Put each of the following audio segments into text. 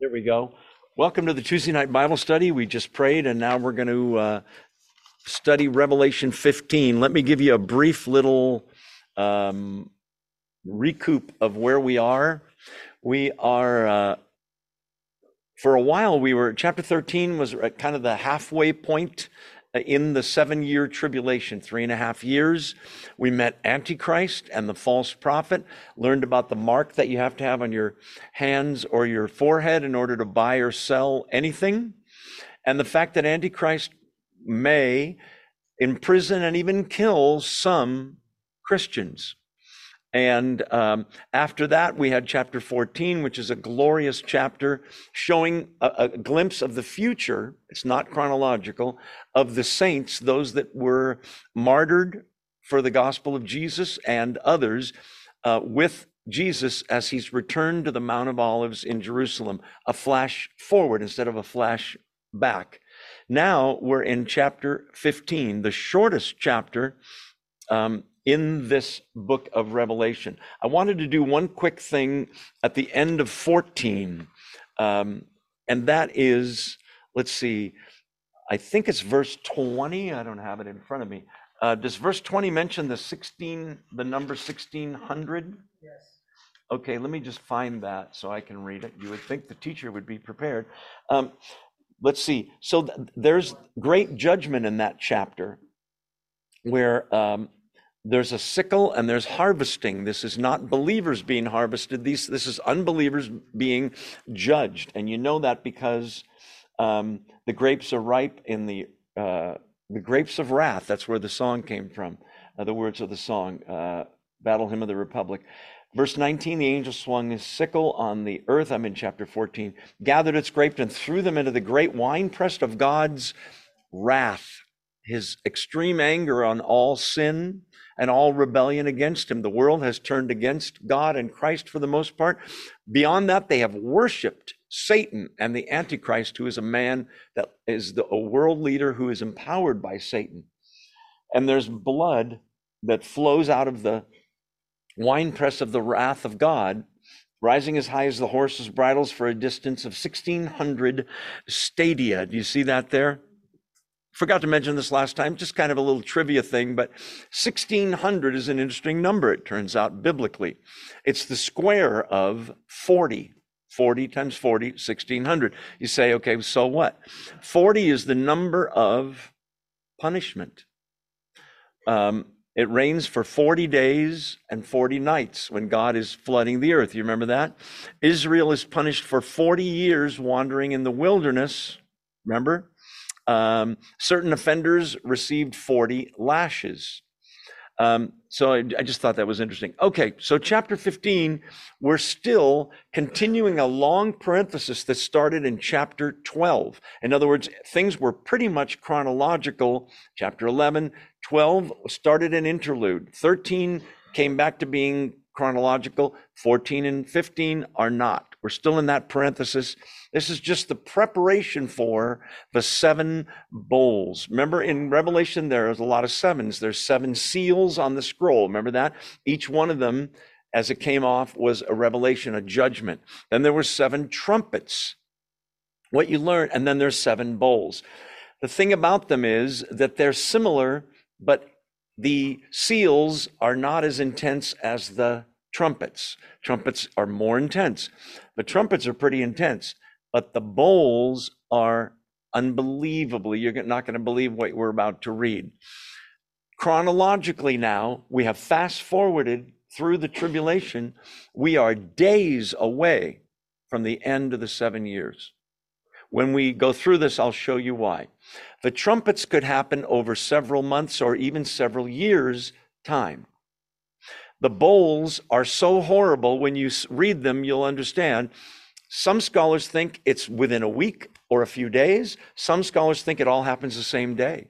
There we go. Welcome to the Tuesday night Bible study. We just prayed and now we're going to uh, study Revelation 15. Let me give you a brief little um, recoup of where we are. We are, uh, for a while, we were, chapter 13 was kind of the halfway point in the seven year tribulation, three and a half years. We met Antichrist and the false prophet, learned about the mark that you have to have on your hands or your forehead in order to buy or sell anything, and the fact that Antichrist may imprison and even kill some Christians. And um, after that, we had chapter 14, which is a glorious chapter showing a, a, glimpse of the future. It's not chronological of the saints, those that were martyred for the gospel of Jesus and others uh, with Jesus as he's returned to the Mount of Olives in Jerusalem, a flash forward instead of a flash back. Now we're in chapter 15, the shortest chapter. Um, in this book of Revelation. I wanted to do one quick thing at the end of 14, um, and that is, let's see, I think it's verse 20. I don't have it in front of me. Uh, does verse 20 mention the 16, the number 1600? Yes. Okay, let me just find that so I can read it. You would think the teacher would be prepared. Um, let's see. So th- there's great judgment in that chapter where um, there's a sickle and there's harvesting. This is not believers being harvested. These, this is unbelievers being judged. And you know that because um, the grapes are ripe in the, uh, the grapes of wrath. That's where the song came from, uh, the words of the song, uh, Battle Hymn of the Republic. Verse 19, the angel swung his sickle on the earth. I'm in chapter 14. Gathered its grapes and threw them into the great winepress of God's wrath, his extreme anger on all sin and all rebellion against him. The world has turned against God and Christ for the most part. Beyond that, they have worshiped Satan and the Antichrist, who is a man that is the, a world leader who is empowered by Satan. And there's blood that flows out of the winepress of the wrath of God, rising as high as the horses' bridles for a distance of 1,600 stadia. Do you see that there? Forgot to mention this last time, just kind of a little trivia thing, but 1600 is an interesting number, it turns out, biblically. It's the square of 40. 40 times 40, 1600. You say, okay, so what? 40 is the number of punishment. Um, it rains for 40 days and 40 nights when God is flooding the earth. You remember that? Israel is punished for 40 years wandering in the wilderness. Remember? Um, certain offenders received 40 lashes. Um, so I, I, just thought that was interesting. Okay, so chapter 15, we're still continuing a long parenthesis that started in chapter 12. In other words, things were pretty much chronological. Chapter 11, 12 started an interlude. 13 came back to being chronological. 14 and 15 are not. We're still in that parenthesis. This is just the preparation for the seven bowls. Remember in Revelation, there's a lot of sevens. There's seven seals on the scroll. Remember that? Each one of them, as it came off, was a revelation, a judgment. Then there were seven trumpets. What you learn, and then there's seven bowls. The thing about them is that they're similar, but the seals are not as intense as the trumpets. Trumpets are more intense. The trumpets are pretty intense, but the bowls are unbelievably, you're not going to believe what we're about to read. Chronologically, now, we have fast forwarded through the tribulation. We are days away from the end of the seven years. When we go through this, I'll show you why. The trumpets could happen over several months or even several years' time. The bowls are so horrible, when you read them, you'll understand. Some scholars think it's within a week or a few days. Some scholars think it all happens the same day.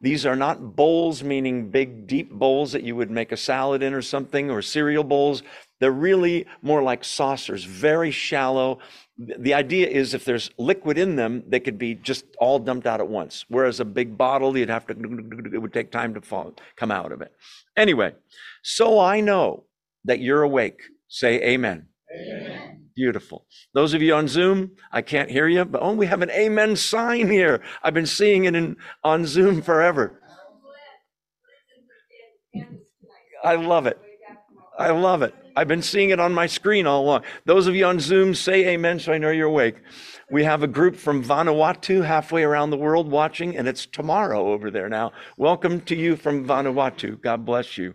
These are not bowls, meaning big, deep bowls that you would make a salad in or something, or cereal bowls. They're really more like saucers, very shallow. The idea is if there's liquid in them, they could be just all dumped out at once. Whereas a big bottle, you'd have to, it would take time to fall, come out of it. Anyway, so I know that you're awake. Say amen. Amen. Beautiful. Those of you on Zoom, I can't hear you, but oh, we have an amen sign here. I've been seeing it in, on Zoom forever. I love it. I love it. I've been seeing it on my screen all along. Those of you on Zoom, say amen so I know you're awake. We have a group from Vanuatu halfway around the world watching, and it's tomorrow over there now. Welcome to you from Vanuatu. God bless you.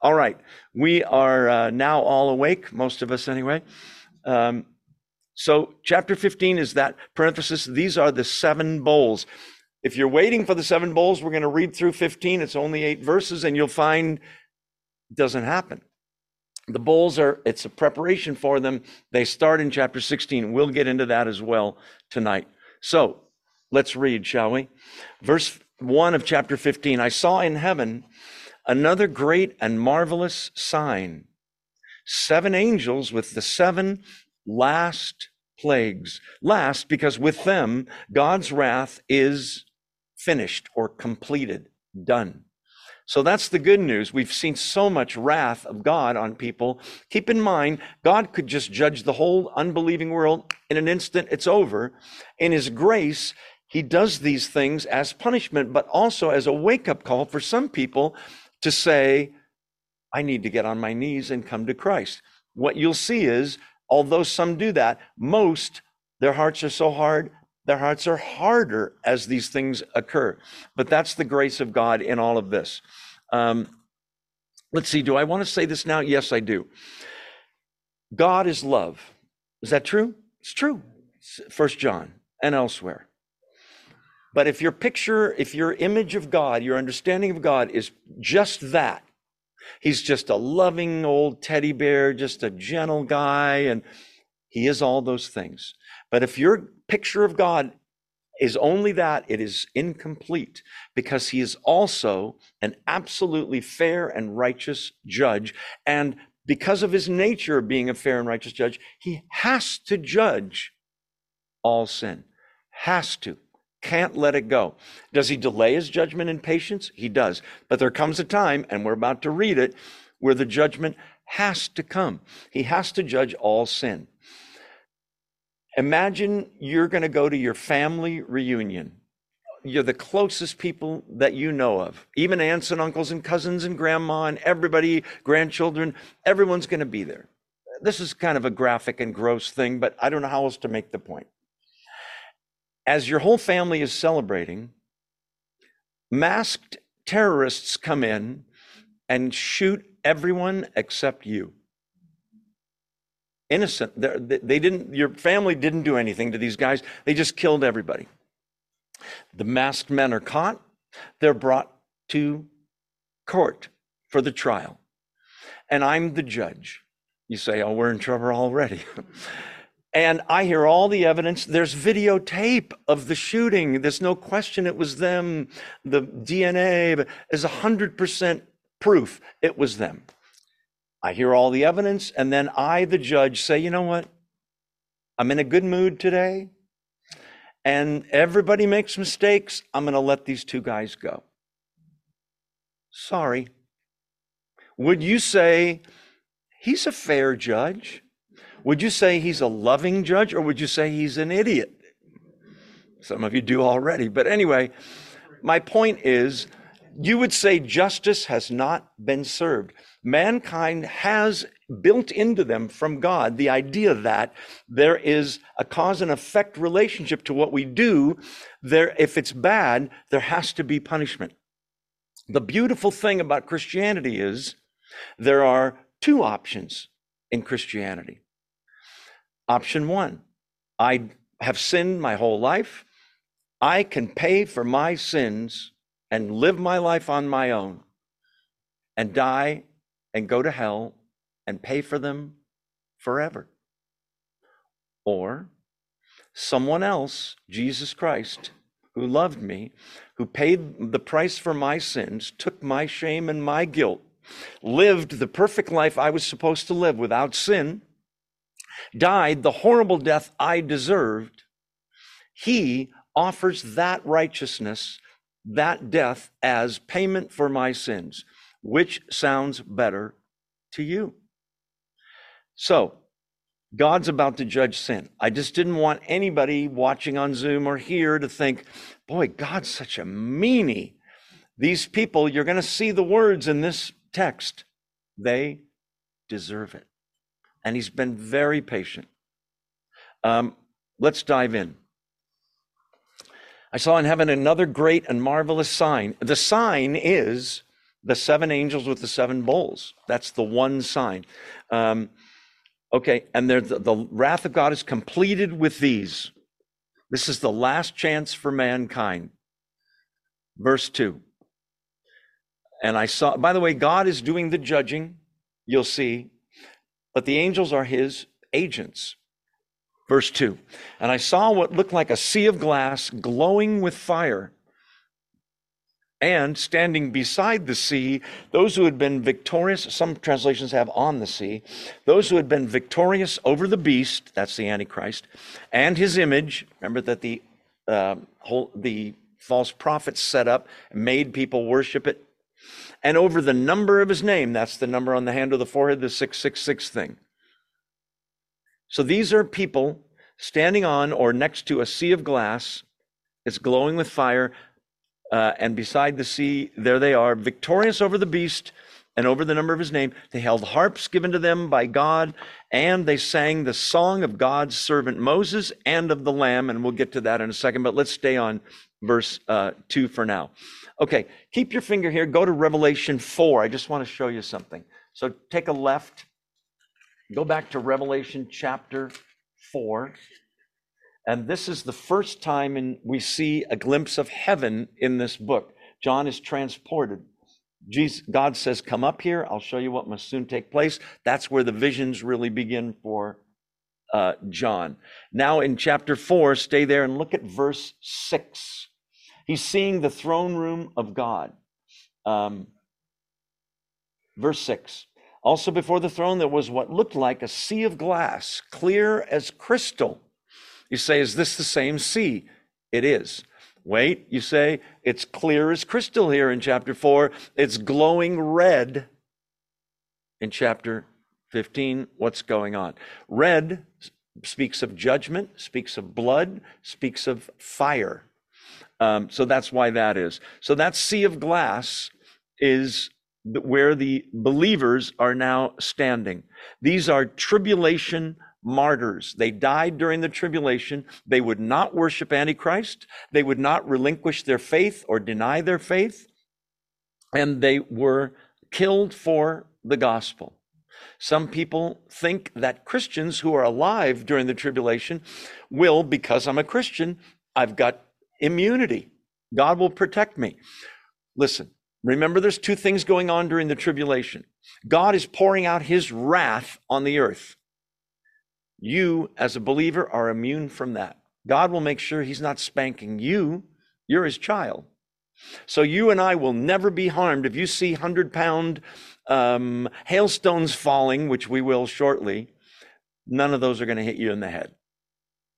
All right. We are uh, now all awake, most of us anyway. Um, so, chapter 15 is that parenthesis. These are the seven bowls. If you're waiting for the seven bowls, we're going to read through 15. It's only eight verses, and you'll find it doesn't happen. The bowls are, it's a preparation for them. They start in chapter 16. We'll get into that as well tonight. So let's read, shall we? Verse 1 of chapter 15 I saw in heaven another great and marvelous sign seven angels with the seven last plagues. Last, because with them, God's wrath is finished or completed, done. So that's the good news. We've seen so much wrath of God on people. Keep in mind, God could just judge the whole unbelieving world in an instant. It's over. In His grace, He does these things as punishment, but also as a wake up call for some people to say, I need to get on my knees and come to Christ. What you'll see is, although some do that, most, their hearts are so hard, their hearts are harder as these things occur. But that's the grace of God in all of this. Um, let's see, do I want to say this now? Yes, I do. God is love. Is that true? It's true. First John and elsewhere. But if your picture, if your image of God, your understanding of God is just that, he's just a loving old teddy bear, just a gentle guy, and he is all those things. But if your picture of God is only that, it is incomplete because he is also an absolutely fair and righteous judge. And because of his nature of being a fair and righteous judge, he has to judge all sin. Has to. Can't let it go. Does he delay his judgment in patience? He does. But there comes a time, and we're about to read it, where the judgment has to come. He has to judge all sin. Imagine you're going to go to your family reunion. You're the closest people that you know of, even aunts and uncles and cousins and grandma and everybody, grandchildren, everyone's going to be there. This is kind of a graphic and gross thing, but I don't know how else to make the point. As your whole family is celebrating, masked terrorists come in and shoot everyone except you innocent. They're, they didn't, your family didn't do anything to these guys. They just killed everybody. The masked men are caught. They're brought to court for the trial. And I'm the judge. You say, oh, we're in trouble already. and I hear all the evidence. There's videotape of the shooting. There's no question it was them. The DNA is 100% proof it was them. I hear all the evidence, and then I, the judge, say, you know what? I'm in a good mood today, and everybody makes mistakes. I'm going to let these two guys go. Sorry. Would you say he's a fair judge? Would you say he's a loving judge, or would you say he's an idiot? Some of you do already. But anyway, my point is you would say justice has not been served mankind has built into them from God the idea that there is a cause and effect relationship to what we do. There, if it's bad, there has to be punishment. The beautiful thing about Christianity is there are two options in Christianity. Option one, I have sinned my whole life. I can pay for my sins and live my life on my own and die and go to hell and pay for them forever. Or someone else, Jesus Christ, who loved me, who paid the price for my sins, took my shame and my guilt, lived the perfect life I was supposed to live without sin, died the horrible death I deserved. He offers that righteousness, that death, as payment for my sins. Which sounds better to you? So, God's about to judge sin. I just didn't want anybody watching on Zoom or here to think, boy, God's such a meanie. These people, you're going to see the words in this text, they deserve it. And he's been very patient. Um, let's dive in. I saw in heaven another great and marvelous sign. The sign is the seven angels with the seven bowls. That's the one sign. Um, okay, and the, the wrath of God is completed with these. This is the last chance for mankind. Verse 2. And I saw, by the way, God is doing the judging, you'll see, but the angels are his agents. Verse 2 And I saw what looked like a sea of glass glowing with fire. And standing beside the sea, those who had been victorious, some translations have on the sea, those who had been victorious over the beast, that's the Antichrist, and his image. Remember that the, uh, whole, the false prophets set up, made people worship it. And over the number of his name, that's the number on the hand of the forehead, the 666 thing. So these are people standing on or next to a sea of glass. It's glowing with fire. Uh, and beside the sea, there they are, victorious over the beast and over the number of his name. They held harps given to them by God, and they sang the song of God's servant Moses and of the Lamb. And we'll get to that in a second, but let's stay on verse uh, 2 for now. Okay, keep your finger here. Go to Revelation 4. I just want to show you something. So take a left, go back to Revelation chapter 4. And this is the first time in, we see a glimpse of heaven in this book. John is transported. Jesus, God says, Come up here. I'll show you what must soon take place. That's where the visions really begin for uh, John. Now, in chapter 4, stay there and look at verse 6. He's seeing the throne room of God. Um, verse 6 also, before the throne, there was what looked like a sea of glass, clear as crystal. You say, Is this the same sea? It is. Wait, you say, It's clear as crystal here in chapter 4. It's glowing red in chapter 15. What's going on? Red speaks of judgment, speaks of blood, speaks of fire. Um, so that's why that is. So that sea of glass is where the believers are now standing. These are tribulation martyrs. They died during the tribulation. They would not worship Antichrist. They would not relinquish their faith or deny their faith. And they were killed for the gospel. Some people think that Christians who are alive during the tribulation will, because I'm a Christian, I've got immunity. God will protect me. Listen, Remember, there's two things going on during the tribulation. God is pouring out his wrath on the earth. You, as a believer, are immune from that. God will make sure he's not spanking you. You're his child. So you and I will never be harmed. If you see 100 pound um, hailstones falling, which we will shortly, none of those are going to hit you in the head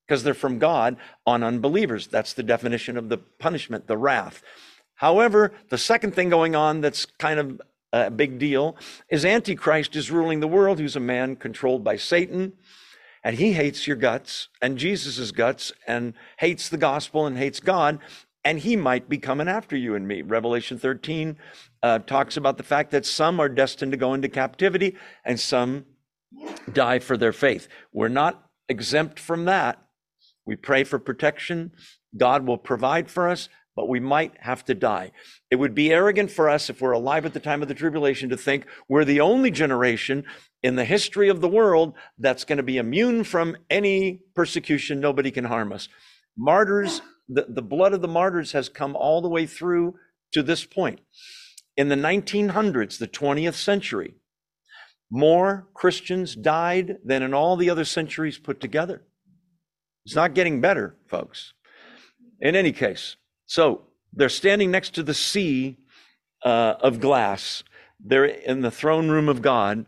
because they're from God on unbelievers. That's the definition of the punishment, the wrath. However, the second thing going on that's kind of a big deal is Antichrist is ruling the world, who's a man controlled by Satan, and he hates your guts and Jesus's guts and hates the gospel and hates God, and he might be coming after you and me. Revelation 13 uh, talks about the fact that some are destined to go into captivity and some die for their faith. We're not exempt from that. We pray for protection. God will provide for us, but we might have to die. It would be arrogant for us if we're alive at the time of the tribulation to think we're the only generation in the history of the world that's going to be immune from any persecution. Nobody can harm us. Martyrs, the, the blood of the martyrs has come all the way through to this point. In the 1900s, the 20th century, more Christians died than in all the other centuries put together. It's not getting better, folks. In any case, so they're standing next to the sea uh, of glass. They're in the throne room of God.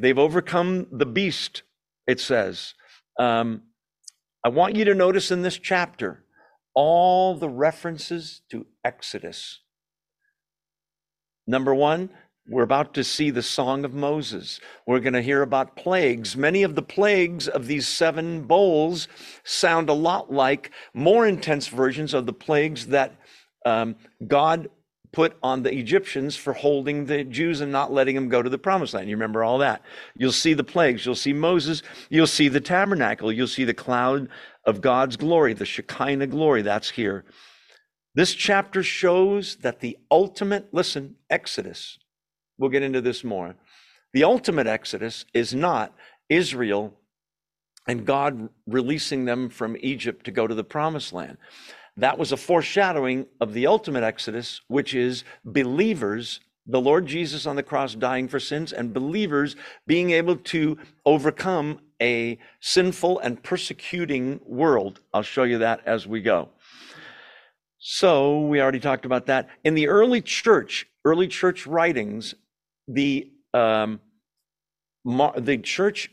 They've overcome the beast, it says. Um, I want you to notice in this chapter all the references to Exodus. Number one, We're about to see the Song of Moses. We're going to hear about plagues. Many of the plagues of these seven bowls sound a lot like more intense versions of the plagues that um, God put on the Egyptians for holding the Jews and not letting them go to the promised land. You remember all that. You'll see the plagues. You'll see Moses. You'll see the tabernacle. You'll see the cloud of God's glory, the Shekinah glory. That's here. This chapter shows that the ultimate, listen, Exodus, we'll get into this more. The ultimate Exodus is not Israel and God releasing them from Egypt to go to the promised land. That was a foreshadowing of the ultimate Exodus, which is believers, the Lord Jesus on the cross dying for sins, and believers being able to overcome a sinful and persecuting world. I'll show you that as we go. So we already talked about that. In the early church, early church writings, the um, the church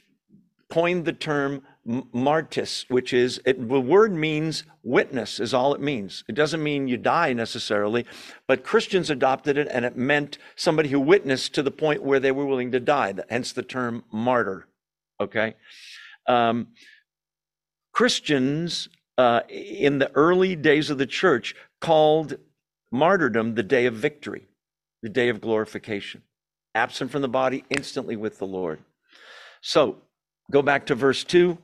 coined the term martis, which is it, the word means witness, is all it means. It doesn't mean you die necessarily, but Christians adopted it and it meant somebody who witnessed to the point where they were willing to die, hence the term martyr. Okay? Um, Christians uh, in the early days of the church called martyrdom the day of victory, the day of glorification. Absent from the body, instantly with the Lord. So go back to verse 2.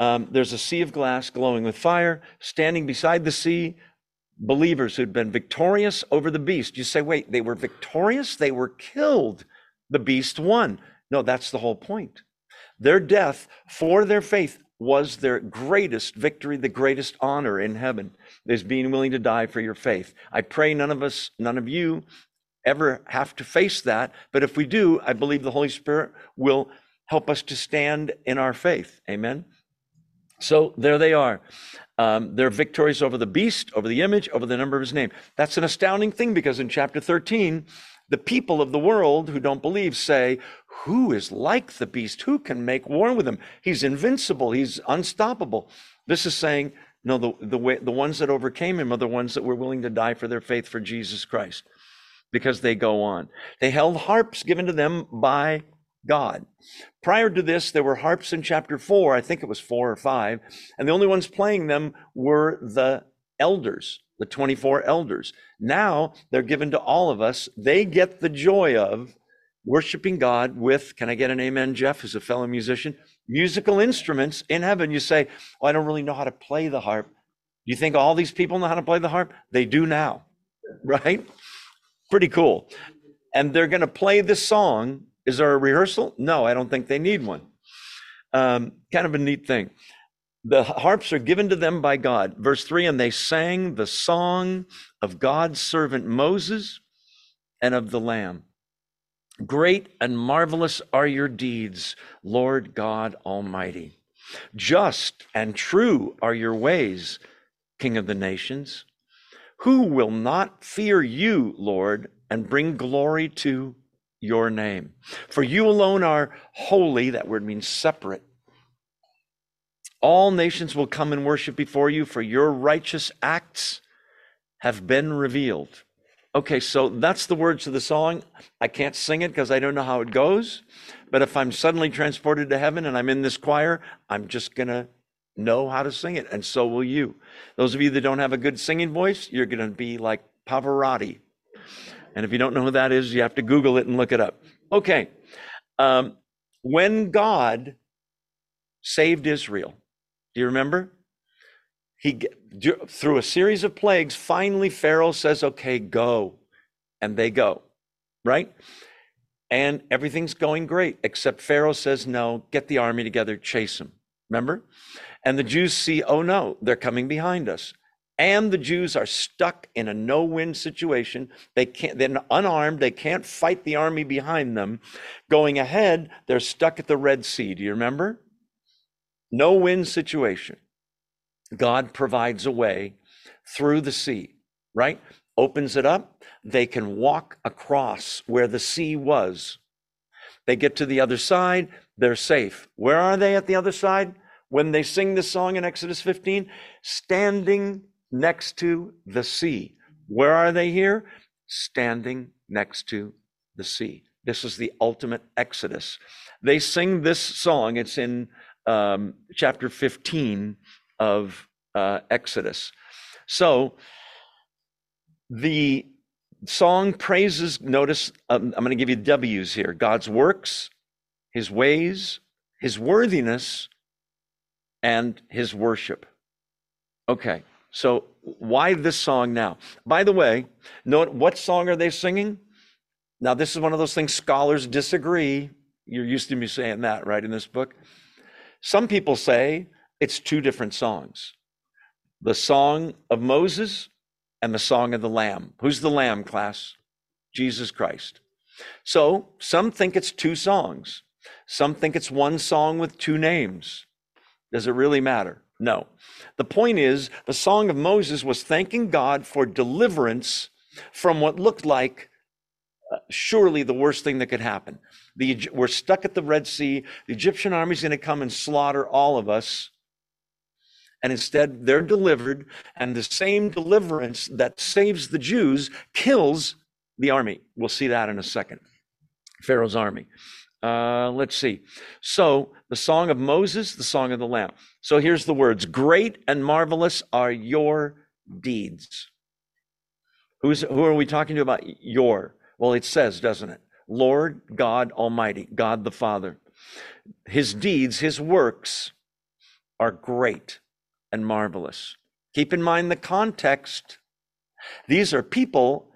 Um, there's a sea of glass glowing with fire. Standing beside the sea, believers who'd been victorious over the beast. You say, wait, they were victorious? They were killed. The beast won. No, that's the whole point. Their death for their faith was their greatest victory, the greatest honor in heaven, is being willing to die for your faith. I pray none of us, none of you ever have to face that. But if we do, I believe the Holy Spirit will help us to stand in our faith. Amen. So there they are. Um, they're victorious over the beast, over the image, over the number of his name. That's an astounding thing because in chapter 13, the people of the world who don't believe say, Who is like the beast? Who can make war with him? He's invincible, he's unstoppable. This is saying, No, the, the, way, the ones that overcame him are the ones that were willing to die for their faith for Jesus Christ because they go on. They held harps given to them by God. Prior to this, there were harps in chapter four, I think it was four or five, and the only ones playing them were the elders, the 24 elders. Now they're given to all of us. They get the joy of worshiping God with, can I get an amen, Jeff, who's a fellow musician? Musical instruments in heaven. You say, well, I don't really know how to play the harp. You think all these people know how to play the harp? They do now, right? Pretty cool. And they're going to play this song is there a rehearsal? No, I don't think they need one. Um, kind of a neat thing. The harps are given to them by God. Verse 3 And they sang the song of God's servant Moses and of the Lamb. Great and marvelous are your deeds, Lord God Almighty. Just and true are your ways, King of the nations. Who will not fear you, Lord, and bring glory to your name. For you alone are holy, that word means separate. All nations will come and worship before you, for your righteous acts have been revealed. Okay, so that's the words of the song. I can't sing it because I don't know how it goes. But if I'm suddenly transported to heaven and I'm in this choir, I'm just going to know how to sing it. And so will you. Those of you that don't have a good singing voice, you're going to be like Pavarotti and if you don't know who that is, you have to Google it and look it up. Okay. Um, when God saved Israel, do you remember? He through a series of plagues, finally Pharaoh says, "Okay, go," and they go, right? And everything's going great, except Pharaoh says, "No, get the army together, chase them." Remember? And the Jews see, "Oh no, they're coming behind us." And the Jews are stuck in a no-win situation. They can't, they're unarmed. They can't fight the army behind them. Going ahead, they're stuck at the Red Sea. Do you remember? No-win situation. God provides a way through the sea, right? Opens it up. They can walk across where the sea was. They get to the other side. They're safe. Where are they at the other side? When they sing this song in Exodus 15, standing next to the sea. Where are they here? Standing next to the sea. This is the ultimate exodus. They sing this song. It's in um, chapter 15 of uh, Exodus. So the song praises, notice, um, I'm going to give you W's here God's works, his ways, his worthiness, and his worship. Okay, so why this song now? By the way, note what song are they singing? Now, this is one of those things scholars disagree. You're used to me saying that, right, in this book. Some people say it's two different songs the song of Moses and the song of the Lamb. Who's the Lamb, class? Jesus Christ. So some think it's two songs. Some think it's one song with two names. Does it really matter? No. The point is, the Song of Moses was thanking God for deliverance from what looked like uh, surely the worst thing that could happen. The, we're stuck at the Red Sea. The Egyptian army is going to come and slaughter all of us. And instead, they're delivered, and the same deliverance that saves the Jews kills the army. We'll see that in a second. Pharaoh's army. Uh, let's see. So, the song of Moses, the song of the Lamb. So, here's the words Great and marvelous are your deeds. Who's, who are we talking to about your? Well, it says, doesn't it? Lord God Almighty, God the Father. His deeds, his works are great and marvelous. Keep in mind the context. These are people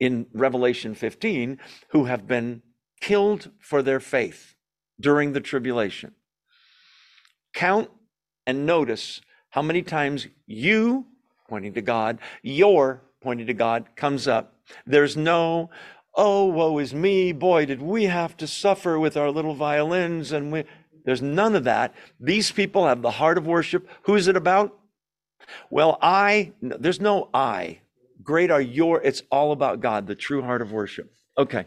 in Revelation 15 who have been killed for their faith during the tribulation. Count and notice how many times you, pointing to God, your, pointing to God, comes up. There's no, oh, woe is me, boy, did we have to suffer with our little violins and we. There's none of that. These people have the heart of worship. Who's it about? Well, I, there's no I. Great are your, it's all about God, the true heart of worship. Okay.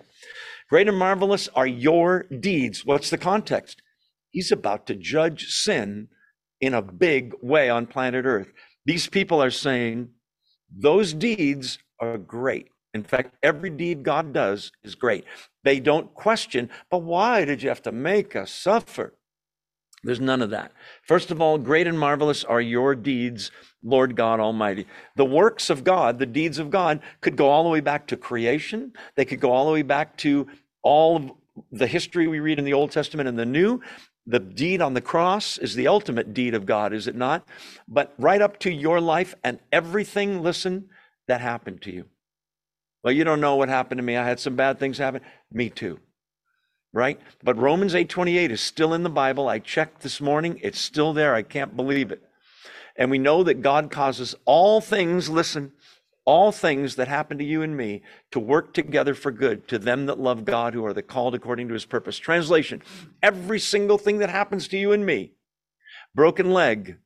Great and marvelous are your deeds. What's the context? He's about to judge sin in a big way on planet Earth. These people are saying those deeds are great. In fact, every deed God does is great. They don't question, but why did you have to make us suffer? There's none of that. First of all, great and marvelous are your deeds, Lord God Almighty. The works of God, the deeds of God, could go all the way back to creation. They could go all the way back to all of the history we read in the Old Testament and the New. The deed on the cross is the ultimate deed of God, is it not? But right up to your life and everything, listen, that happened to you. Well, you don't know what happened to me. I had some bad things happen. Me too right? But Romans 8:28 is still in the Bible. I checked this morning, it's still there. I can't believe it. And we know that God causes all things, listen, all things that happen to you and me to work together for good to them that love God who are the called according to his purpose. Translation, every single thing that happens to you and me, broken leg,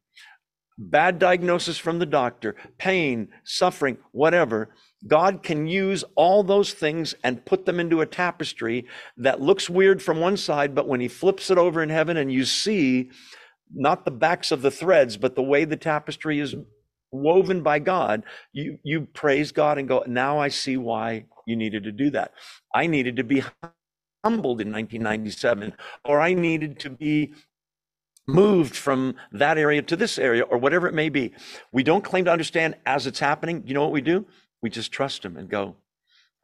bad diagnosis from the doctor, pain, suffering, whatever, God can use all those things and put them into a tapestry that looks weird from one side, but when he flips it over in heaven and you see not the backs of the threads, but the way the tapestry is woven by God, you, you praise God and go, now I see why you needed to do that. I needed to be humbled in 1997, or I needed to be moved from that area to this area, or whatever it may be. We don't claim to understand as it's happening. You know what we do? We just trust Him and go,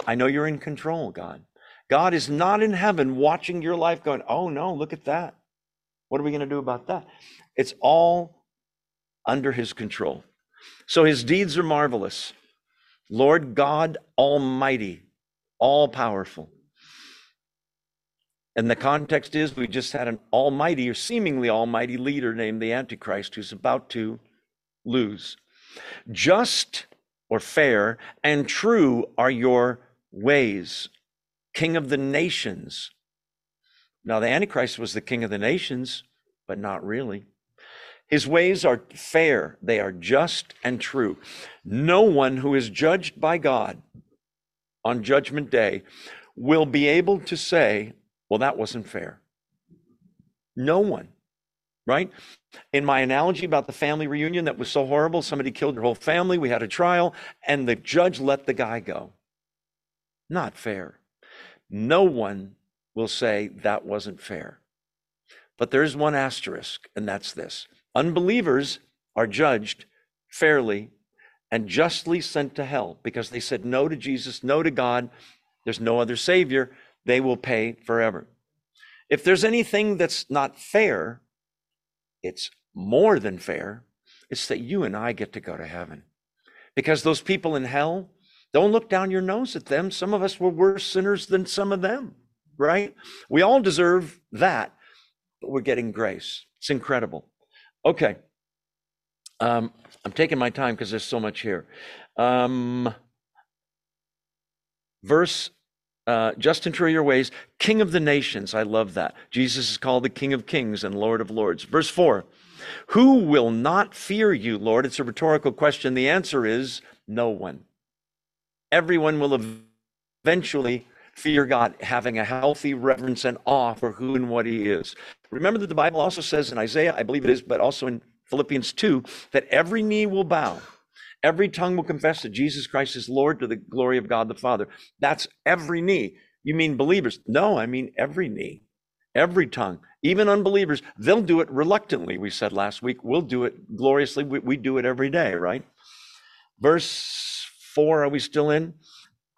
I know you're in control, God. God is not in heaven watching your life going, oh no, look at that. What are we going to do about that? It's all under His control. So His deeds are marvelous. Lord God Almighty, all powerful. And the context is we just had an almighty or seemingly almighty leader named the Antichrist who's about to lose. Just or fair, and true are your ways, King of the nations. Now, the Antichrist was the king of the nations, but not really. His ways are fair, they are just and true. No one who is judged by God on Judgment Day will be able to say, Well, that wasn't fair. No one right? In my analogy about the family reunion that was so horrible, somebody killed your whole family, we had a trial, and the judge let the guy go. Not fair. no one will say that wasn't fair. But there's one asterisk, and that's this unbelievers are judged fairly and justly sent to hell because they said no to Jesus, no to God. There's no other Savior. They will pay forever. If there's anything that's not fair, it's more than fair. It's that you and I get to go to heaven. Because those people in hell, don't look down your nose at them. Some of us were worse sinners than some of them, right? We all deserve that, but we're getting grace. It's incredible. Okay. Um, I'm taking my time because there's so much here. Um, verse uh, just into your ways, King of the nations. I love that. Jesus is called the King of kings and Lord of lords. Verse 4 Who will not fear you, Lord? It's a rhetorical question. The answer is no one. Everyone will eventually fear God, having a healthy reverence and awe for who and what He is. Remember that the Bible also says in Isaiah, I believe it is, but also in Philippians 2, that every knee will bow Every tongue will confess that Jesus Christ is Lord to the glory of God the Father. That's every knee. You mean believers? No, I mean every knee, every tongue, even unbelievers. They'll do it reluctantly, we said last week. We'll do it gloriously. We, we do it every day, right? Verse 4, are we still in?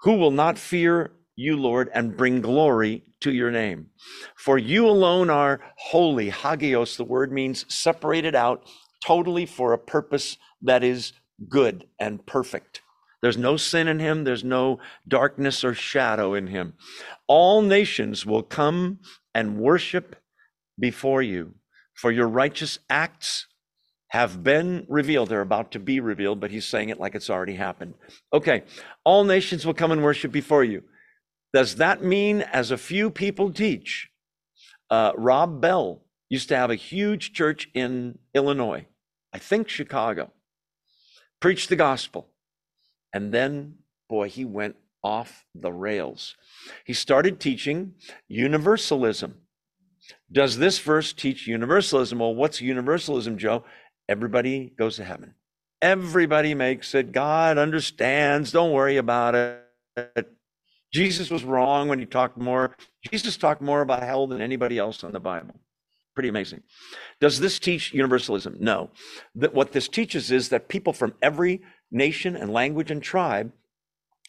Who will not fear you, Lord, and bring glory to your name? For you alone are holy. Hagios, the word means separated out totally for a purpose that is good and perfect. There's no sin in him. There's no darkness or shadow in him. All nations will come and worship before you, for your righteous acts have been revealed. They're about to be revealed, but he's saying it like it's already happened. Okay, all nations will come and worship before you. Does that mean, as a few people teach, uh, Rob Bell used to have a huge church in Illinois, I think Chicago preached the gospel. And then, boy, he went off the rails. He started teaching universalism. Does this verse teach universalism? Well, what's universalism, Joe? Everybody goes to heaven. Everybody makes it. God understands. Don't worry about it. Jesus was wrong when he talked more. Jesus talked more about hell than anybody else in the Bible. Pretty amazing. Does this teach universalism? No. That what this teaches is that people from every nation and language and tribe,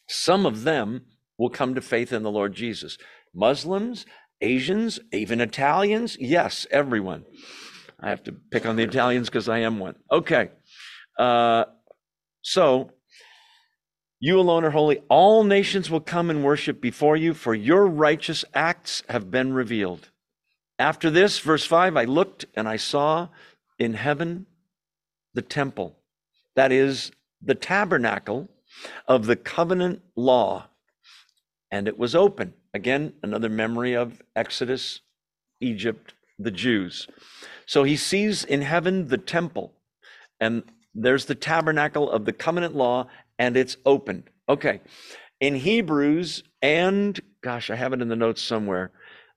some of them will come to faith in the Lord Jesus. Muslims, Asians, even Italians, yes, everyone. I have to pick on the Italians because I am one. Okay. Uh, so, you alone are holy. All nations will come and worship before you, for your righteous acts have been revealed. After this, verse 5, I looked and I saw in heaven the temple, that is, the tabernacle of the covenant law, and it was open. Again, another memory of Exodus, Egypt, the Jews. So he sees in heaven the temple, and there's the tabernacle of the covenant law, and it's opened. Okay. In Hebrews, and gosh, I have it in the notes somewhere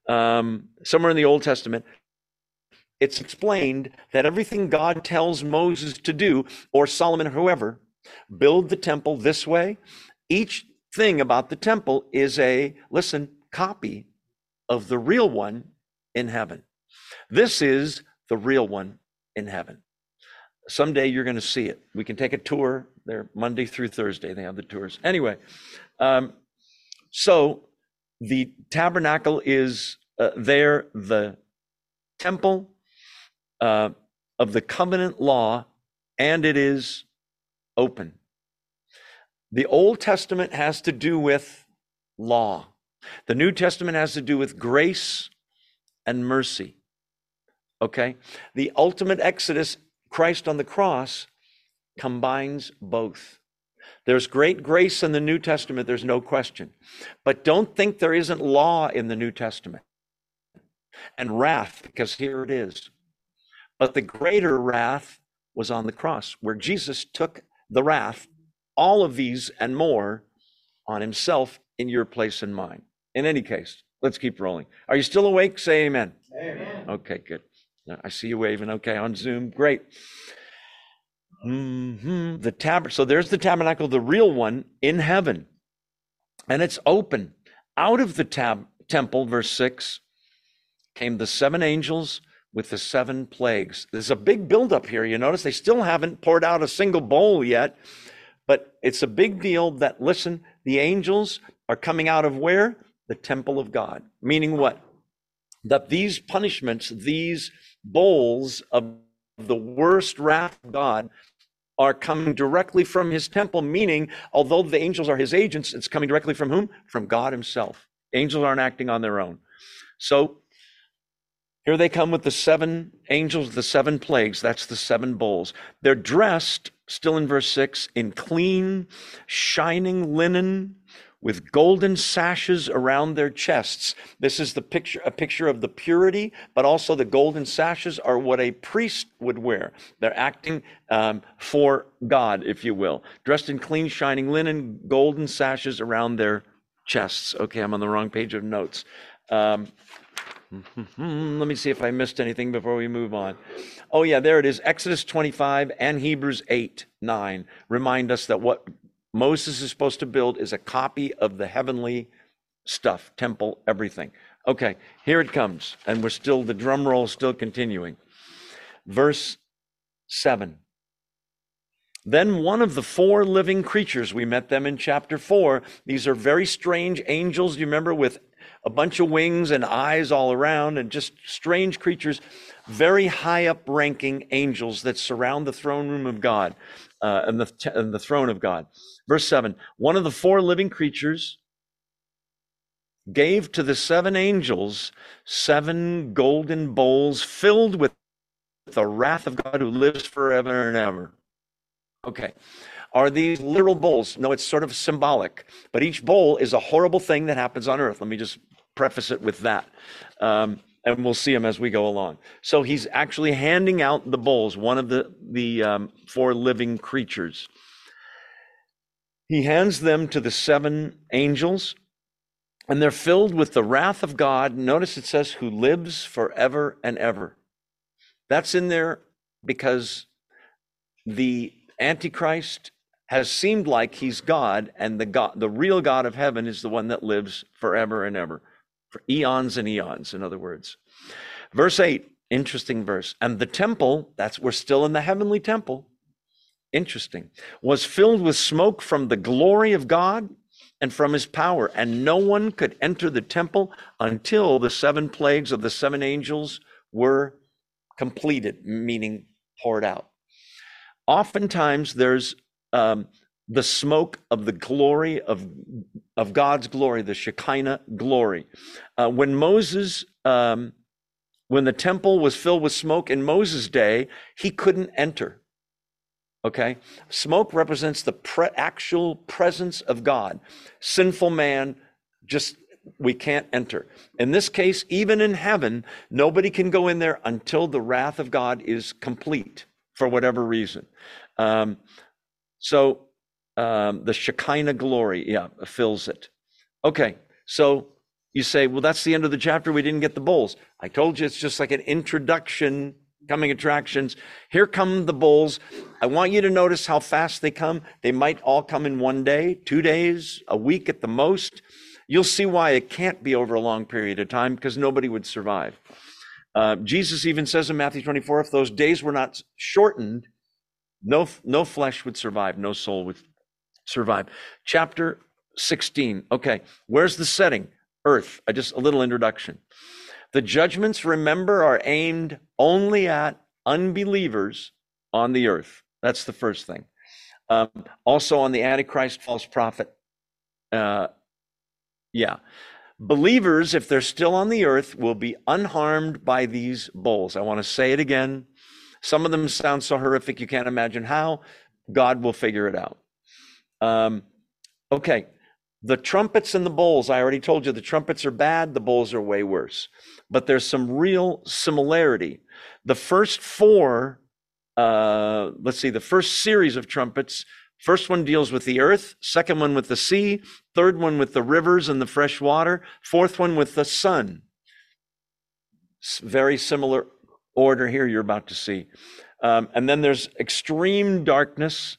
um, somewhere in the Old Testament, it's explained that everything God tells Moses to do, or Solomon, or whoever, build the temple this way. Each thing about the temple is a, listen, copy of the real one in heaven. This is the real one in heaven. Someday you're going to see it. We can take a tour there Monday through Thursday. They have the tours. Anyway, um, so the tabernacle is uh, there, the temple uh, of the covenant law, and it is open. The Old Testament has to do with law, the New Testament has to do with grace and mercy. Okay? The ultimate exodus, Christ on the cross, combines both. There's great grace in the New Testament, there's no question. But don't think there isn't law in the New Testament and wrath, because here it is. But the greater wrath was on the cross, where Jesus took the wrath, all of these and more, on himself in your place and mine. In any case, let's keep rolling. Are you still awake? Say amen. Amen. Okay, good. I see you waving. Okay, on Zoom. Great. Mm-hmm. The tab. So there's the tabernacle, the real one in heaven, and it's open. out of the tab- temple, verse 6, came the seven angels with the seven plagues. There's a big buildup here. You notice they still haven't poured out a single bowl yet, but it's a big deal that, listen, the angels are coming out of where? The temple of God. Meaning what? That these punishments, these bowls of the worst wrath of God, are coming directly from his temple, meaning, although the angels are his agents, it's coming directly from whom? From God himself. Angels aren't acting on their own. So here they come with the seven angels, the seven plagues. That's the seven bowls. They're dressed, still in verse six, in clean, shining linen with golden sashes around their chests. This is the picture, a picture of the purity, but also the golden sashes are what a priest would wear. They're acting um, for God, if you will, dressed in clean, shining linen, golden sashes around their chests. Okay, I'm on the wrong page of notes. Um, let me see if I missed anything before we move on. Oh, yeah, there it is. Exodus 25 and Hebrews 8 9 remind us that what Moses is supposed to build is a copy of the heavenly stuff, temple, everything. Okay, here it comes. And we're still, the drum roll still continuing. Verse 7. Then one of the four living creatures, we met them in chapter 4. These are very strange angels, do you remember, with a bunch of wings and eyes all around, and just strange creatures, very high up ranking angels that surround the throne room of God uh, and, the, and the throne of God. Verse 7 One of the four living creatures gave to the seven angels seven golden bowls filled with the wrath of God who lives forever and ever. Okay. Are these literal bowls? No, it's sort of symbolic. But each bowl is a horrible thing that happens on earth. Let me just preface it with that. Um, and we'll see them as we go along. So he's actually handing out the bowls, one of the, the um, four living creatures. He hands them to the seven angels, and they're filled with the wrath of God. Notice it says, who lives forever and ever. That's in there because the Antichrist has seemed like he's God, and the God, the real God of heaven is the one that lives forever and ever, for eons and eons, in other words. Verse 8, interesting verse. And the temple, that's we're still in the heavenly temple, Interesting. Was filled with smoke from the glory of God and from his power. And no one could enter the temple until the seven plagues of the seven angels were completed, meaning poured out. Oftentimes, there's um, the smoke of the glory of, of God's glory, the Shekinah glory. Uh, when Moses, um, when the temple was filled with smoke in Moses' day, he couldn't enter Okay? Smoke represents the pre- actual presence of God. Sinful man, just we can't enter. In this case, even in heaven, nobody can go in there until the wrath of God is complete for whatever reason. Um, so um, the Shekinah glory, yeah, fills it. Okay, so you say, well, that's the end of the chapter. We didn't get the bowls. I told you it's just like an introduction coming attractions. Here come the bulls. I want you to notice how fast they come. They might all come in one day, two days, a week at the most. You'll see why it can't be over a long period of time because nobody would survive. Uh, Jesus even says in Matthew 24, if those days were not shortened, no, no flesh would survive, no soul would survive. Chapter 16. Okay, where's the setting? Earth. I just a little introduction. The judgments, remember, are aimed only at unbelievers on the earth. That's the first thing. Um, also on the Antichrist, false prophet. Uh, yeah. Believers, if they're still on the earth, will be unharmed by these bowls. I want to say it again. Some of them sound so horrific you can't imagine how. God will figure it out. Um, okay, the trumpets and the bowls, I already told you the trumpets are bad, the bowls are way worse. But there's some real similarity. The first four, uh, let's see, the first series of trumpets, first one deals with the earth, second one with the sea, third one with the rivers and the fresh water, fourth one with the sun. Very similar order here you're about to see. Um, and then there's extreme darkness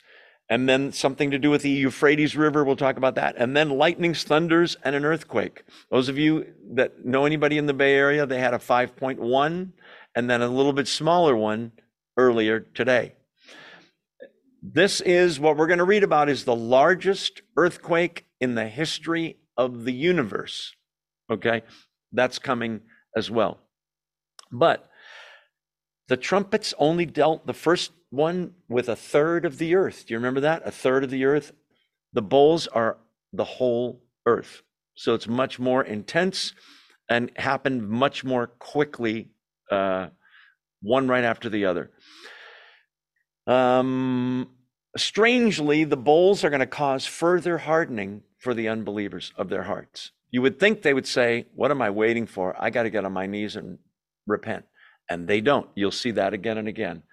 and then something to do with the Euphrates River. We'll talk about that. And then lightnings, thunders, and an earthquake. Those of you that know anybody in the Bay Area, they had a 5.1 and then a little bit smaller one earlier today. This is what we're going to read about is the largest earthquake in the history of the universe. Okay? That's coming as well. But the trumpets only dealt the first one with a third of the earth. Do you remember that? A third of the earth. The bowls are the whole earth. So it's much more intense and happened much more quickly, uh, one right after the other. Um, strangely, the bowls are going to cause further hardening for the unbelievers of their hearts. You would think they would say, What am I waiting for? I got to get on my knees and repent. And they don't. You'll see that again and again.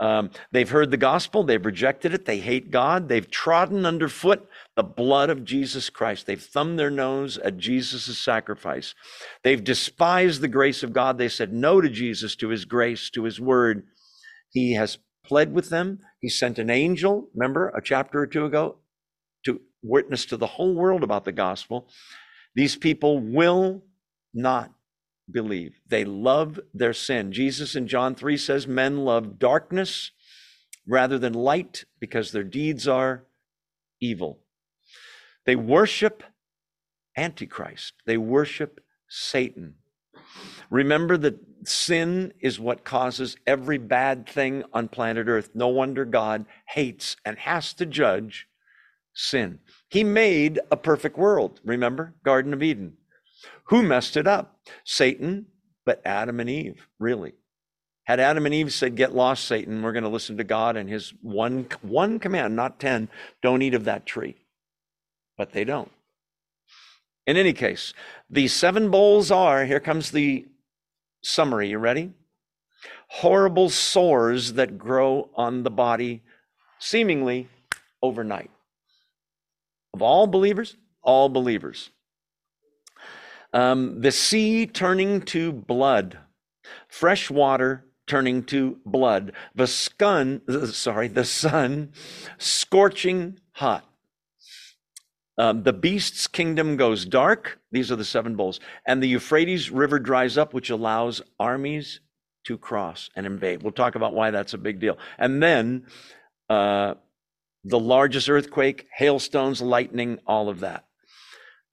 Um, they've heard the gospel, they've rejected it, they hate God, they've trodden underfoot the blood of Jesus Christ. They've thumbed their nose at Jesus' sacrifice. They've despised the grace of God. They said no to Jesus, to his grace, to his word. He has pled with them. He sent an angel, remember a chapter or two ago, to witness to the whole world about the gospel. These people will not believe. They love their sin. Jesus in John 3 says men love darkness rather than light because their deeds are evil. They worship Antichrist, they worship Satan. Remember that sin is what causes every bad thing on planet Earth. No wonder God hates and has to judge sin. He made a perfect world. Remember? Garden of Eden. Who messed it up? Satan, but Adam and Eve, really. Had Adam and Eve said, Get lost, Satan, we're going to listen to God and his one, one command, not 10, don't eat of that tree. But they don't. In any case, the seven bowls are here comes the summary. You ready? Horrible sores that grow on the body seemingly overnight. Of all believers, all believers um, the sea turning to blood, fresh water turning to blood, the sun, sorry, the sun scorching hot. Um, the beast's kingdom goes dark. These are the seven bowls. And the Euphrates River dries up, which allows armies to cross and invade. We'll talk about why that's a big deal. And then uh, the largest earthquake, hailstones, lightning, all of that.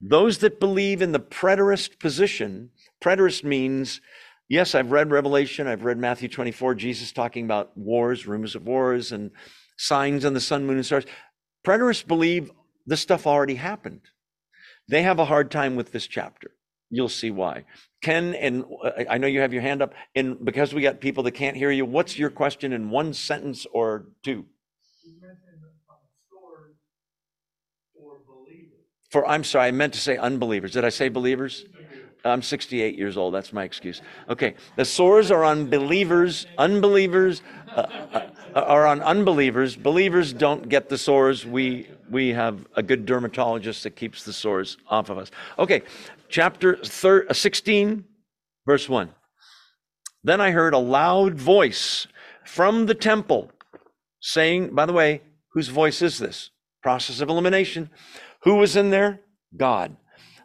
Those that believe in the preterist position, preterist means, yes, I've read Revelation, I've read Matthew 24, Jesus talking about wars, rumors of wars, and signs on the sun, moon, and stars. Preterists believe this stuff already happened. They have a hard time with this chapter. You'll see why. Ken, and uh, I know you have your hand up, and because we got people that can't hear you, what's your question in one sentence or two? For, I'm sorry, I meant to say unbelievers. Did I say believers? I'm 68 years old. That's my excuse. Okay. The sores are on believers. Unbelievers uh, uh, are on unbelievers. Believers don't get the sores. We, we have a good dermatologist that keeps the sores off of us. Okay. Chapter thir- uh, 16, verse 1. Then I heard a loud voice from the temple saying, by the way, whose voice is this? Process of elimination. Who was in there? God.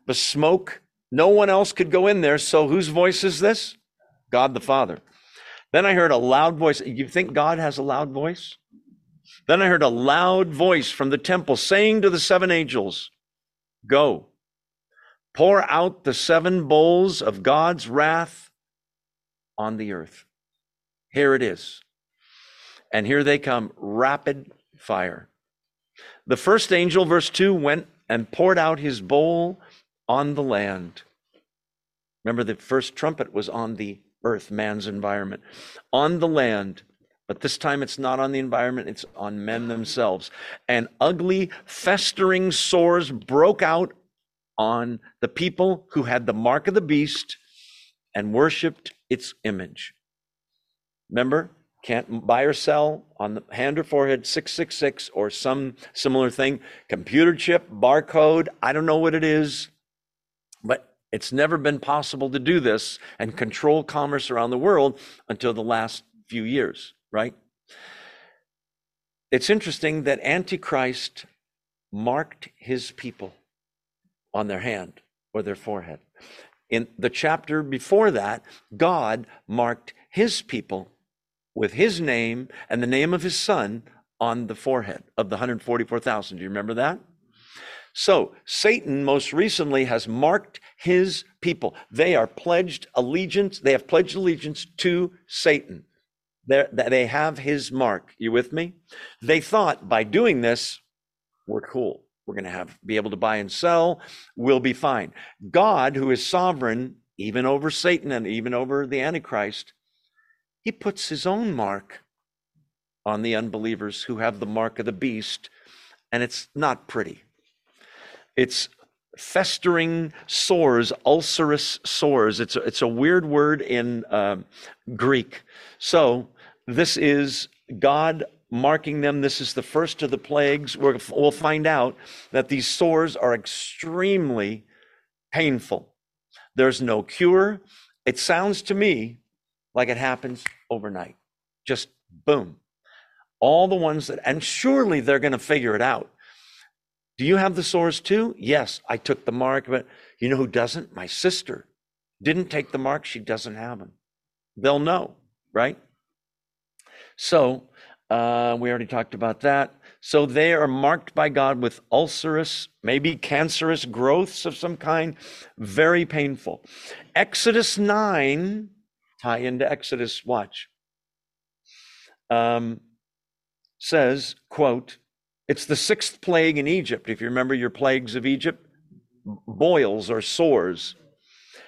The smoke, no one else could go in there. So whose voice is this? God the Father. Then I heard a loud voice. You think God has a loud voice? Then I heard a loud voice from the temple saying to the seven angels, Go, pour out the seven bowls of God's wrath on the earth. Here it is. And here they come rapid fire. The first angel, verse 2, went and poured out his bowl on the land. Remember, the first trumpet was on the earth, man's environment. On the land, but this time it's not on the environment, it's on men themselves. And ugly, festering sores broke out on the people who had the mark of the beast and worshiped its image. Remember, can't buy or sell on the hand or forehead 666 or some similar thing computer chip barcode i don't know what it is but it's never been possible to do this and control commerce around the world until the last few years right it's interesting that Antichrist marked his people on their hand or their forehead. In the chapter before that, God marked his people with his name and the name of his son on the forehead of the 144,000. Do you remember that? So, Satan most recently has marked his people. They are pledged allegiance, they have pledged allegiance to Satan. They're, they have his mark. You with me? They thought by doing this, we're cool. We're going to have be able to buy and sell. We'll be fine. God, who is sovereign, even over Satan and even over the Antichrist, he puts his own mark on the unbelievers who have the mark of the beast, and it's not pretty. It's festering sores, ulcerous sores. It's a, it's a weird word in uh, Greek. So this is God marking them. This is the first of the plagues. we will find out that these sores are extremely painful. There's no cure. It sounds to me like it happens overnight. Just boom. All the ones that, and surely they're going to figure it out. Do you have the sores too? Yes, I took the mark, but you know who doesn't? My sister didn't take the mark. She doesn't have them. They'll know, right? So, uh, we already talked about that. So they are marked by God with ulcerous, maybe cancerous growths of some kind, very painful. Exodus 9, tie into Exodus, watch, um, says, quote, it's the sixth plague in Egypt. If you remember your plagues of Egypt, boils or sores.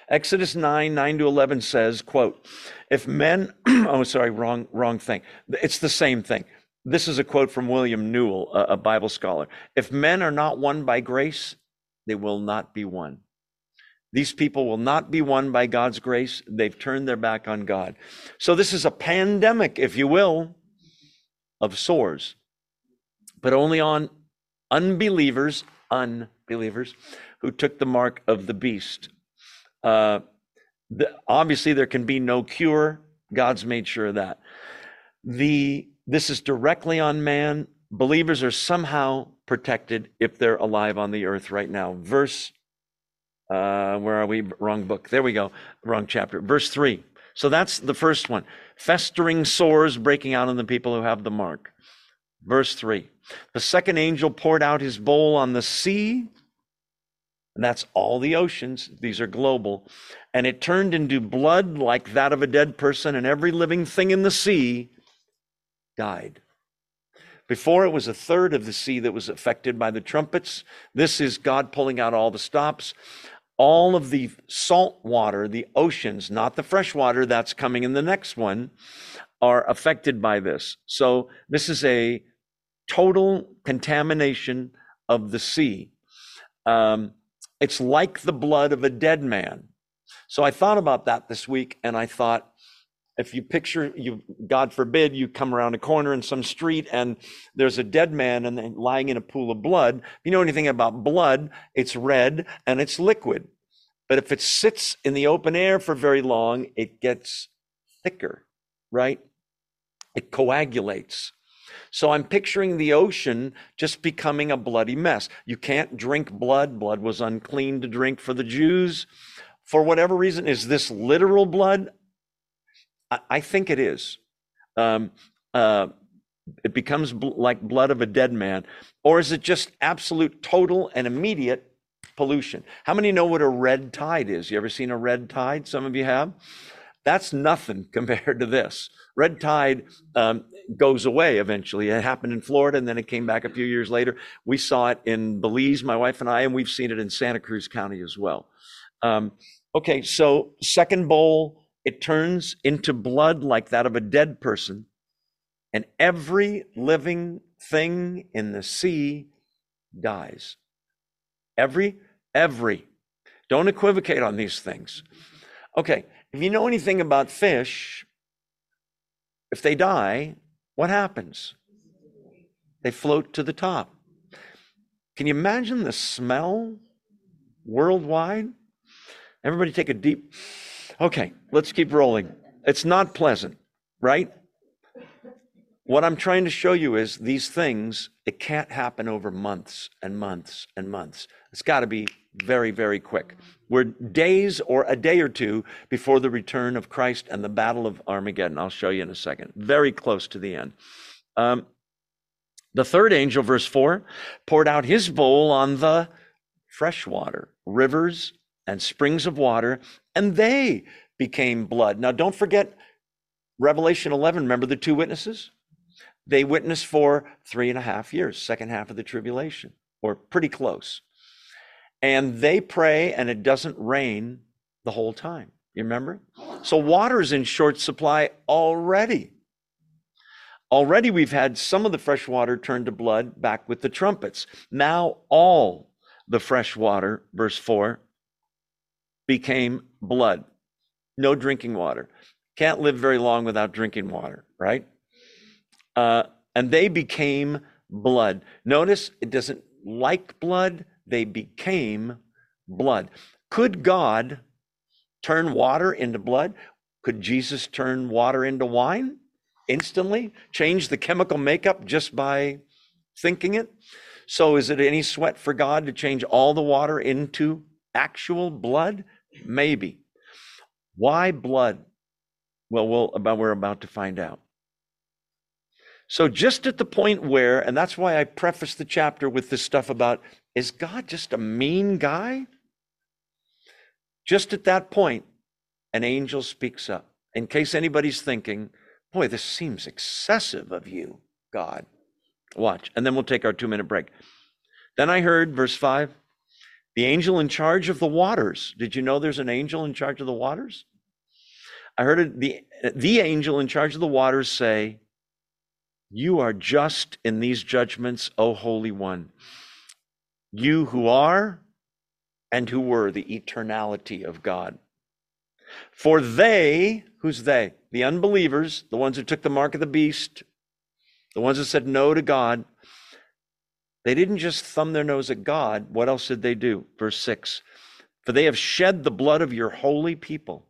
Exodus 9, 9 to 11 says, quote, if men, oh, sorry, wrong, wrong thing. It's the same thing. This is a quote from William Newell, a, a Bible scholar. If men are not won by grace, they will not be won. These people will not be won by God's grace. They've turned their back on God. So this is a pandemic, if you will, of sores, but only on unbelievers, unbelievers who took the mark of the beast. Uh, the, obviously, there can be no cure. God's made sure of that. The this is directly on man. Believers are somehow protected if they're alive on the earth right now. Verse, uh, where are we? Wrong book. There we go. Wrong chapter. Verse three. So that's the first one. Festering sores breaking out on the people who have the mark. Verse three. The second angel poured out his bowl on the sea and that's all the oceans. These are global. And it turned into blood like that of a dead person, and every living thing in the sea died. Before it was a third of the sea that was affected by the trumpets. This is God pulling out all the stops. All of the salt water, the oceans, not the fresh water that's coming in the next one, are affected by this. So this is a total contamination of the sea. Um, it's like the blood of a dead man. So I thought about that this week and I thought, if you picture you god forbid you come around a corner in some street and there's a dead man and lying in a pool of blood if you know anything about blood it's red and it's liquid but if it sits in the open air for very long it gets thicker right it coagulates so I'm picturing the ocean just becoming a bloody mess. You can't drink blood. Blood was unclean to drink for the Jews. For whatever reason, is this literal blood? I, think it is. Um, uh, it becomes bl- like blood of a dead man. Or is it just absolute, total, and immediate pollution? How many know what a red tide is? You ever seen a red tide? Some of you have. That's nothing compared to this. Red tide um, goes away eventually. It happened in Florida and then it came back a few years later. We saw it in Belize, my wife and I, and we've seen it in Santa Cruz County as well. Um, okay, so second bowl, it turns into blood like that of a dead person, and every living thing in the sea dies. Every, every. Don't equivocate on these things. Okay, if you know anything about fish, if they die, what happens? They float to the top. Can you imagine the smell worldwide? Everybody take a deep. Okay, let's keep rolling. It's not pleasant, right? what I'm trying to show you is these things, it can't happen over months and months and months. It's got to be very, very quick. We're days or a day or two before the return of Christ and the battle of Armageddon. I'll show you in a second. Very close to the end. Um, the third angel, verse 4, poured out his bowl on the fresh water, rivers and springs of water, and they became blood. Now, don't forget Revelation 11. Remember the two witnesses? They witnessed for three and a half years, second half of the tribulation, or pretty close. And they pray, and it doesn't rain the whole time. You remember? So water is in short supply already. Already we've had some of the fresh water turned to blood back with the trumpets. Now all the fresh water, verse 4, became blood. No drinking water. Can't live very long without drinking water, right? Uh, and they became blood. Notice it doesn't like blood, they became blood. Could God turn water into blood? Could Jesus turn water into wine? instantly, change the chemical makeup just by thinking it. So, is it any sweat for God to change all the water into actual blood? Maybe. Why blood? Well, we'll about we're about to find out. So, just at the point where, and that's why I preface the chapter with this stuff about is God just a mean guy? Just at that point, an angel speaks up. In case anybody's thinking, Boy, this seems excessive of you, God. Watch, and then we'll take our two minute break. Then I heard, verse 5, the angel in charge of the waters. Did you know there's an angel in charge of the waters? I heard the, the angel in charge of the waters say, You are just in these judgments, O Holy One. You who are and who were the eternality of God. For they, who's they? The unbelievers, the ones who took the mark of the beast, the ones who said no to God, they didn't just thumb their nose at God. What else did they do? Verse 6 For they have shed the blood of your holy people,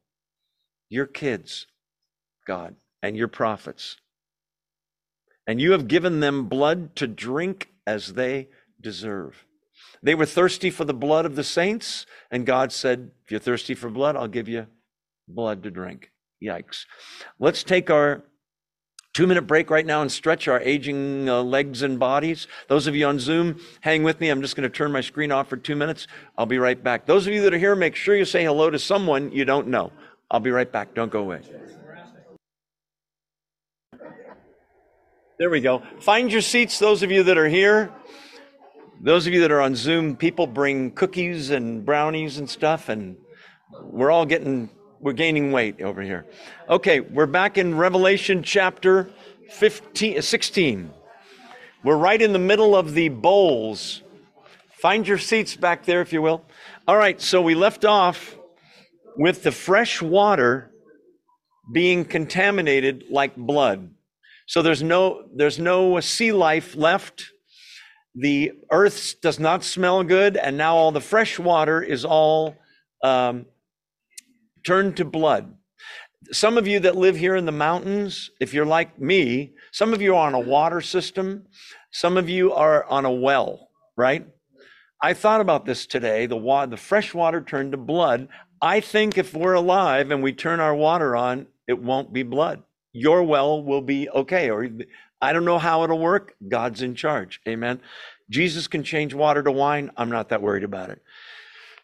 your kids, God, and your prophets. And you have given them blood to drink as they deserve. They were thirsty for the blood of the saints, and God said, If you're thirsty for blood, I'll give you blood to drink. Yikes. Let's take our two minute break right now and stretch our aging uh, legs and bodies. Those of you on Zoom, hang with me. I'm just going to turn my screen off for two minutes. I'll be right back. Those of you that are here, make sure you say hello to someone you don't know. I'll be right back. Don't go away. There we go. Find your seats, those of you that are here. Those of you that are on Zoom, people bring cookies and brownies and stuff, and we're all getting we're gaining weight over here. Okay, we're back in Revelation chapter 15, 16. We're right in the middle of the bowls. Find your seats back there, if you will. All right, so we left off with the fresh water being contaminated like blood. So there's no there's no sea life left. The earth does not smell good, and now all the fresh water is all um, turn to blood. Some of you that live here in the mountains, if you're like me, some of you are on a water system, some of you are on a well, right? I thought about this today. The water, the fresh water turned to blood. I think if we're alive and we turn our water on, it won't be blood. Your well will be okay. Or I don't know how it'll work. God's in charge. Amen. Jesus can change water to wine. I'm not that worried about it.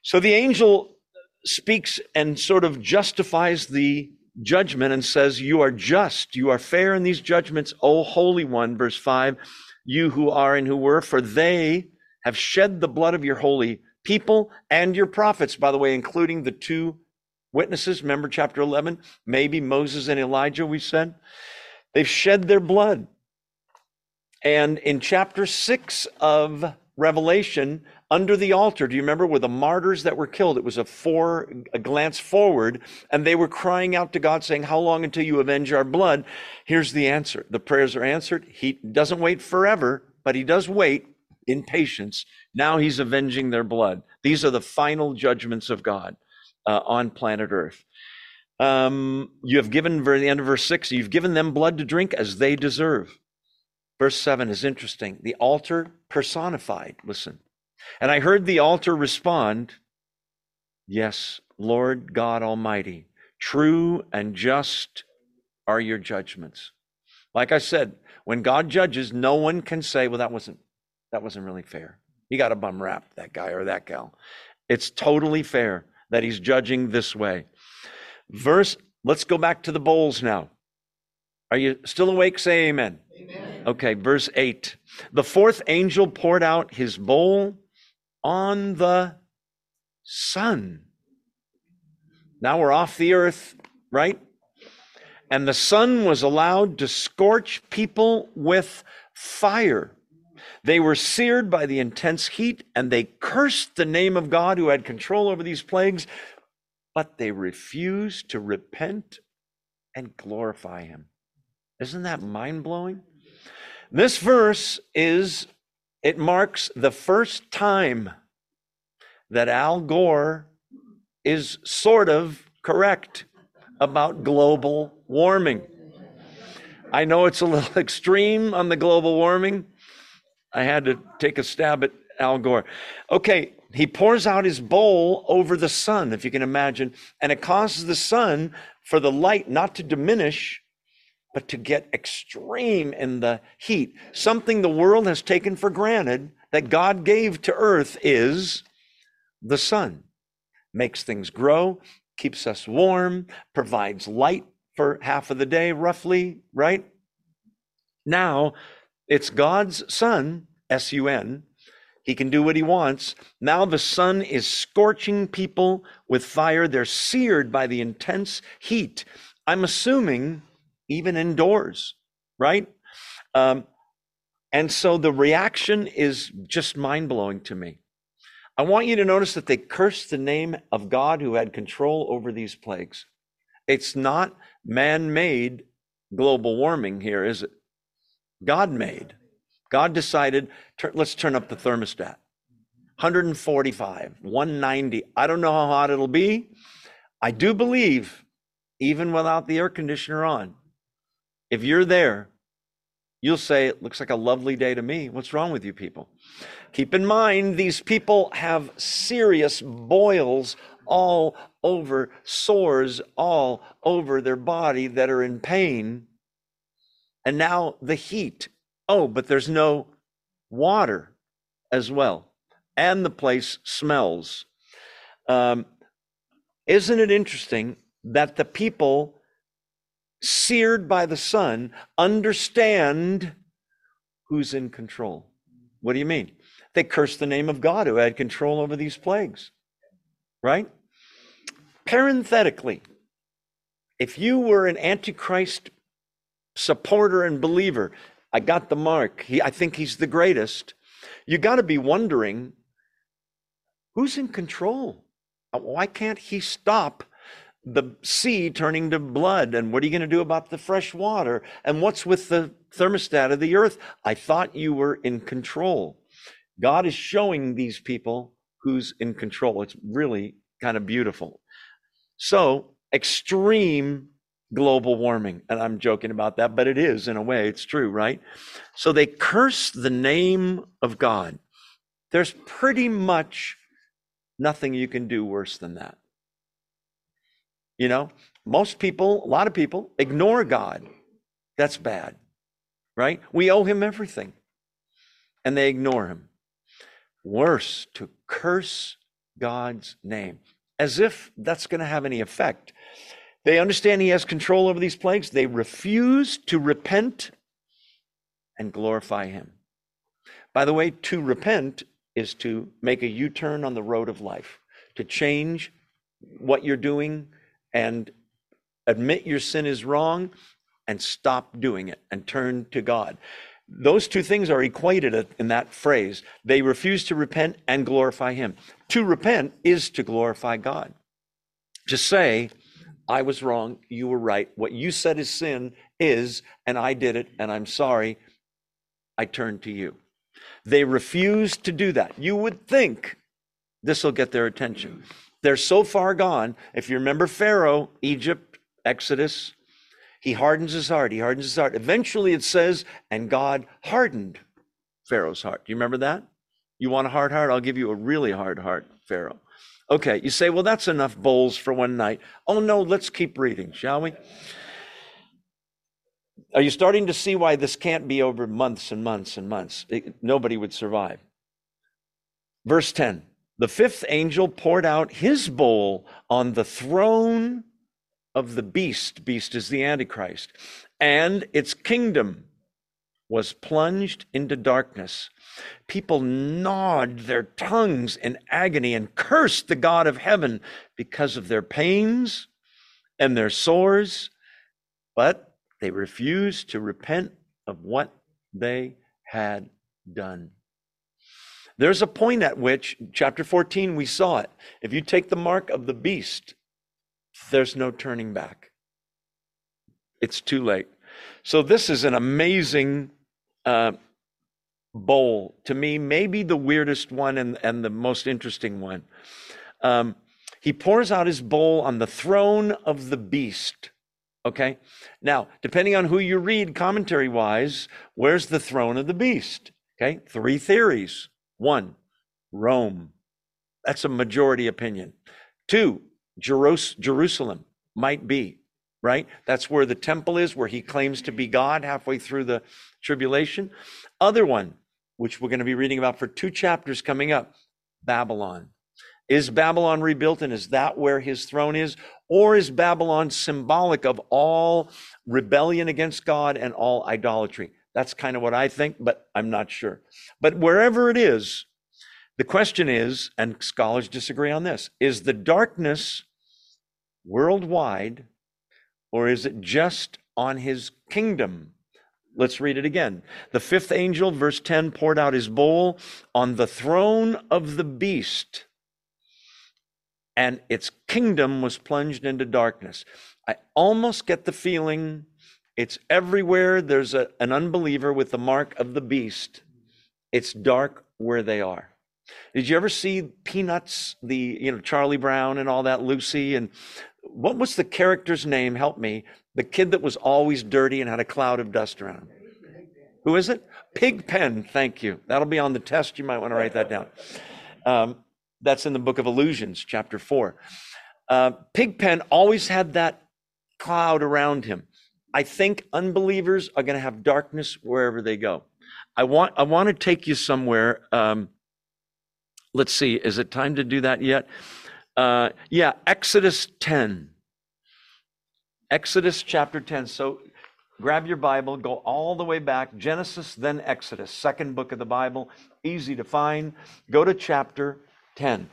So the angel speaks and sort of justifies the judgment and says, You are just, you are fair in these judgments, O Holy One, verse 5, you who are and who were, for they have shed the blood of your holy people and your prophets, by the way, including the two witnesses. Remember chapter 11? Maybe Moses and Elijah, we said. They've shed their blood. And in chapter 6 of Revelation, under the altar. Do you remember where the martyrs that were killed? It was a four, a glance forward, and they were crying out to God, saying, How long until you avenge our blood? Here's the answer. The prayers are answered. He doesn't wait forever, but he does wait in patience. Now he's avenging their blood. These are the final judgments of God uh, on planet Earth. Um, you have given, the end of verse six, you've given them blood to drink as they deserve. Verse 7 is interesting. The altar personified. Listen. And I heard the altar respond, Yes, Lord God Almighty, true and just are your judgments. Like I said, when God judges, no one can say, well, that wasn't that wasn't really fair. He got a bum rap, that guy or that gal. It's totally fair that he's judging this way. Verse, let's go back to the bowls now. Are you still awake? Say amen. amen. Okay, verse 8. The fourth angel poured out his bowl on the sun. Now we're off the earth, right? And the sun was allowed to scorch people with fire. They were seared by the intense heat and they cursed the name of God who had control over these plagues, but they refused to repent and glorify him. Isn't that mind blowing? This verse is, it marks the first time that Al Gore is sort of correct about global warming. I know it's a little extreme on the global warming. I had to take a stab at Al Gore. Okay, he pours out his bowl over the sun, if you can imagine, and it causes the sun for the light not to diminish, but to get extreme in the heat. Something the world has taken for granted that God gave to earth is the sun. Makes things grow, keeps us warm, provides light for half of the day, roughly, right? Now, it's God's sun, S U N. He can do what he wants. Now the sun is scorching people with fire. They're seared by the intense heat. I'm assuming even indoors, right? Um, and so the reaction is just mind blowing to me. I want you to notice that they cursed the name of God who had control over these plagues. It's not man made global warming here, is it? God made. God decided, let's turn up the thermostat. 145, 190. I don't know how hot it'll be. I do believe, even without the air conditioner on, if you're there, you'll say, It looks like a lovely day to me. What's wrong with you people? Keep in mind, these people have serious boils all over, sores all over their body that are in pain. And now the heat. Oh, but there's no water as well. And the place smells. Um, isn't it interesting that the people seared by the sun understand who's in control? What do you mean? They curse the name of God who had control over these plagues, right? Parenthetically, if you were an Antichrist supporter and believer, I got the mark. He, I think he's the greatest. You got to be wondering who's in control? Uh, why can't he stop the sea turning to blood? And what are you going to do about the fresh water? And what's with the thermostat of the earth? I thought you were in control. God is showing these people who's in control. It's really kind of beautiful. So, extreme global warming. And I'm joking about that, but it is in a way, it's true, right? So they curse the name of God. There's pretty much nothing you can do worse than that. You know, most people, a lot of people ignore God. That's bad, right? We owe him everything. And they ignore him. Worse, to curse God's name, as if that's going to have any effect. They understand he has control over these plagues. They refuse to repent and glorify him. By the way, to repent is to make a U turn on the road of life, to change what you're doing and admit your sin is wrong and stop doing it and turn to God. Those two things are equated in that phrase. They refuse to repent and glorify Him. To repent is to glorify God. To say, I was wrong, you were right. What you said is sin is, and I did it, and I'm sorry. I turn to you. They refuse to do that. You would think this will get their attention. They're so far gone. If you remember Pharaoh, Egypt, Exodus, He hardens his heart. He hardens his heart. Eventually it says, and God hardened Pharaoh's heart. Do you remember that? You want a hard heart? I'll give you a really hard heart, Pharaoh. Okay, you say, well, that's enough bowls for one night. Oh, no, let's keep reading, shall we? Are you starting to see why this can't be over months and months and months? It, nobody would survive. Verse 10 The fifth angel poured out his bowl on the throne of the beast. Beast is the Antichrist. And its kingdom was plunged into darkness. People gnawed their tongues in agony and cursed the God of heaven because of their pains and their sores, but they refused to repent of what they had done. There's a point at which, chapter 14, we saw it. If you take the mark of the beast, there's no turning back. It's too late. So, this is an amazing uh, bowl. To me, maybe the weirdest one and, and the most interesting one. Um, he pours out his bowl on the throne of the beast. Okay. Now, depending on who you read commentary wise, where's the throne of the beast? Okay. Three theories. One, Rome. That's a majority opinion. Two, Jerusalem might be, right? That's where the temple is, where he claims to be God halfway through the tribulation. Other one, which we're going to be reading about for two chapters coming up Babylon. Is Babylon rebuilt and is that where his throne is? Or is Babylon symbolic of all rebellion against God and all idolatry? That's kind of what I think, but I'm not sure. But wherever it is, the question is, and scholars disagree on this, is the darkness worldwide or is it just on his kingdom? Let's read it again. The fifth angel, verse 10, poured out his bowl on the throne of the beast, and its kingdom was plunged into darkness. I almost get the feeling it's everywhere there's a, an unbeliever with the mark of the beast. It's dark where they are. Did you ever see Peanuts, the, you know, Charlie Brown and all that, Lucy? And what was the character's name? Help me. The kid that was always dirty and had a cloud of dust around him. Who is it? Pigpen. Thank you. That'll be on the test. You might want to write that down. Um, that's in the book of Illusions, chapter four. Uh, Pigpen always had that cloud around him. I think unbelievers are going to have darkness wherever they go. I want I want to take you somewhere. Um, let's see. Is it time to do that yet? Uh, yeah, Exodus 10. Exodus chapter 10. So grab your Bible, go all the way back, Genesis, then Exodus, second book of the Bible, easy to find. Go to chapter 10.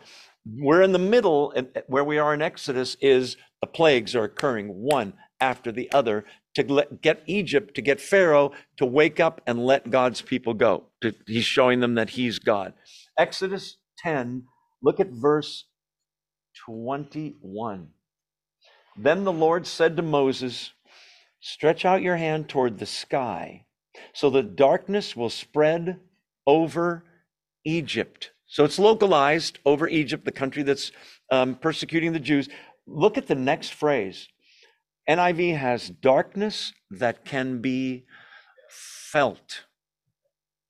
We're in the middle, where we are in Exodus, is the plagues are occurring one after the other to let, get Egypt, to get Pharaoh to wake up and let God's people go. To, he's showing them that he's God. Exodus 10, look at verse 21. Then the Lord said to Moses, Stretch out your hand toward the sky, so that darkness will spread over Egypt. So it's localized over Egypt, the country that's um, persecuting the Jews. Look at the next phrase. NIV has darkness that can be felt.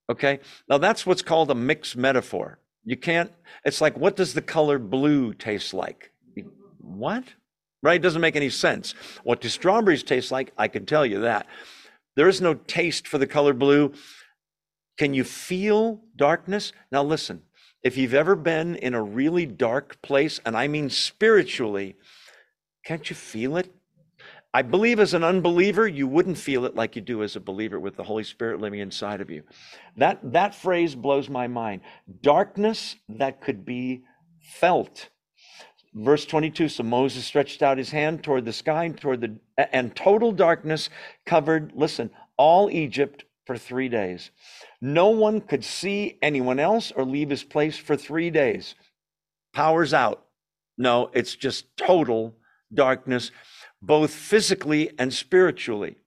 Okay? Now that's what's called a mixed metaphor. You can't, it's like, what does the color blue taste like? What? right? It doesn't make any sense. What do strawberries taste like? I can tell you that. There is no taste for the color blue. Can you feel darkness? Now, listen, if you've ever been in a really dark place, and I mean spiritually, can't you feel it? I believe as an unbeliever, you wouldn't feel it like you do as a believer with the Holy Spirit living inside of you. That, that phrase blows my mind. Darkness that could be felt. Verse 22 So Moses stretched out his hand toward the sky, and toward the, and total darkness covered, listen, all Egypt for three days. No one could see anyone else or leave his place for three days. Power's out. No, it's just total darkness, both physically and spiritually.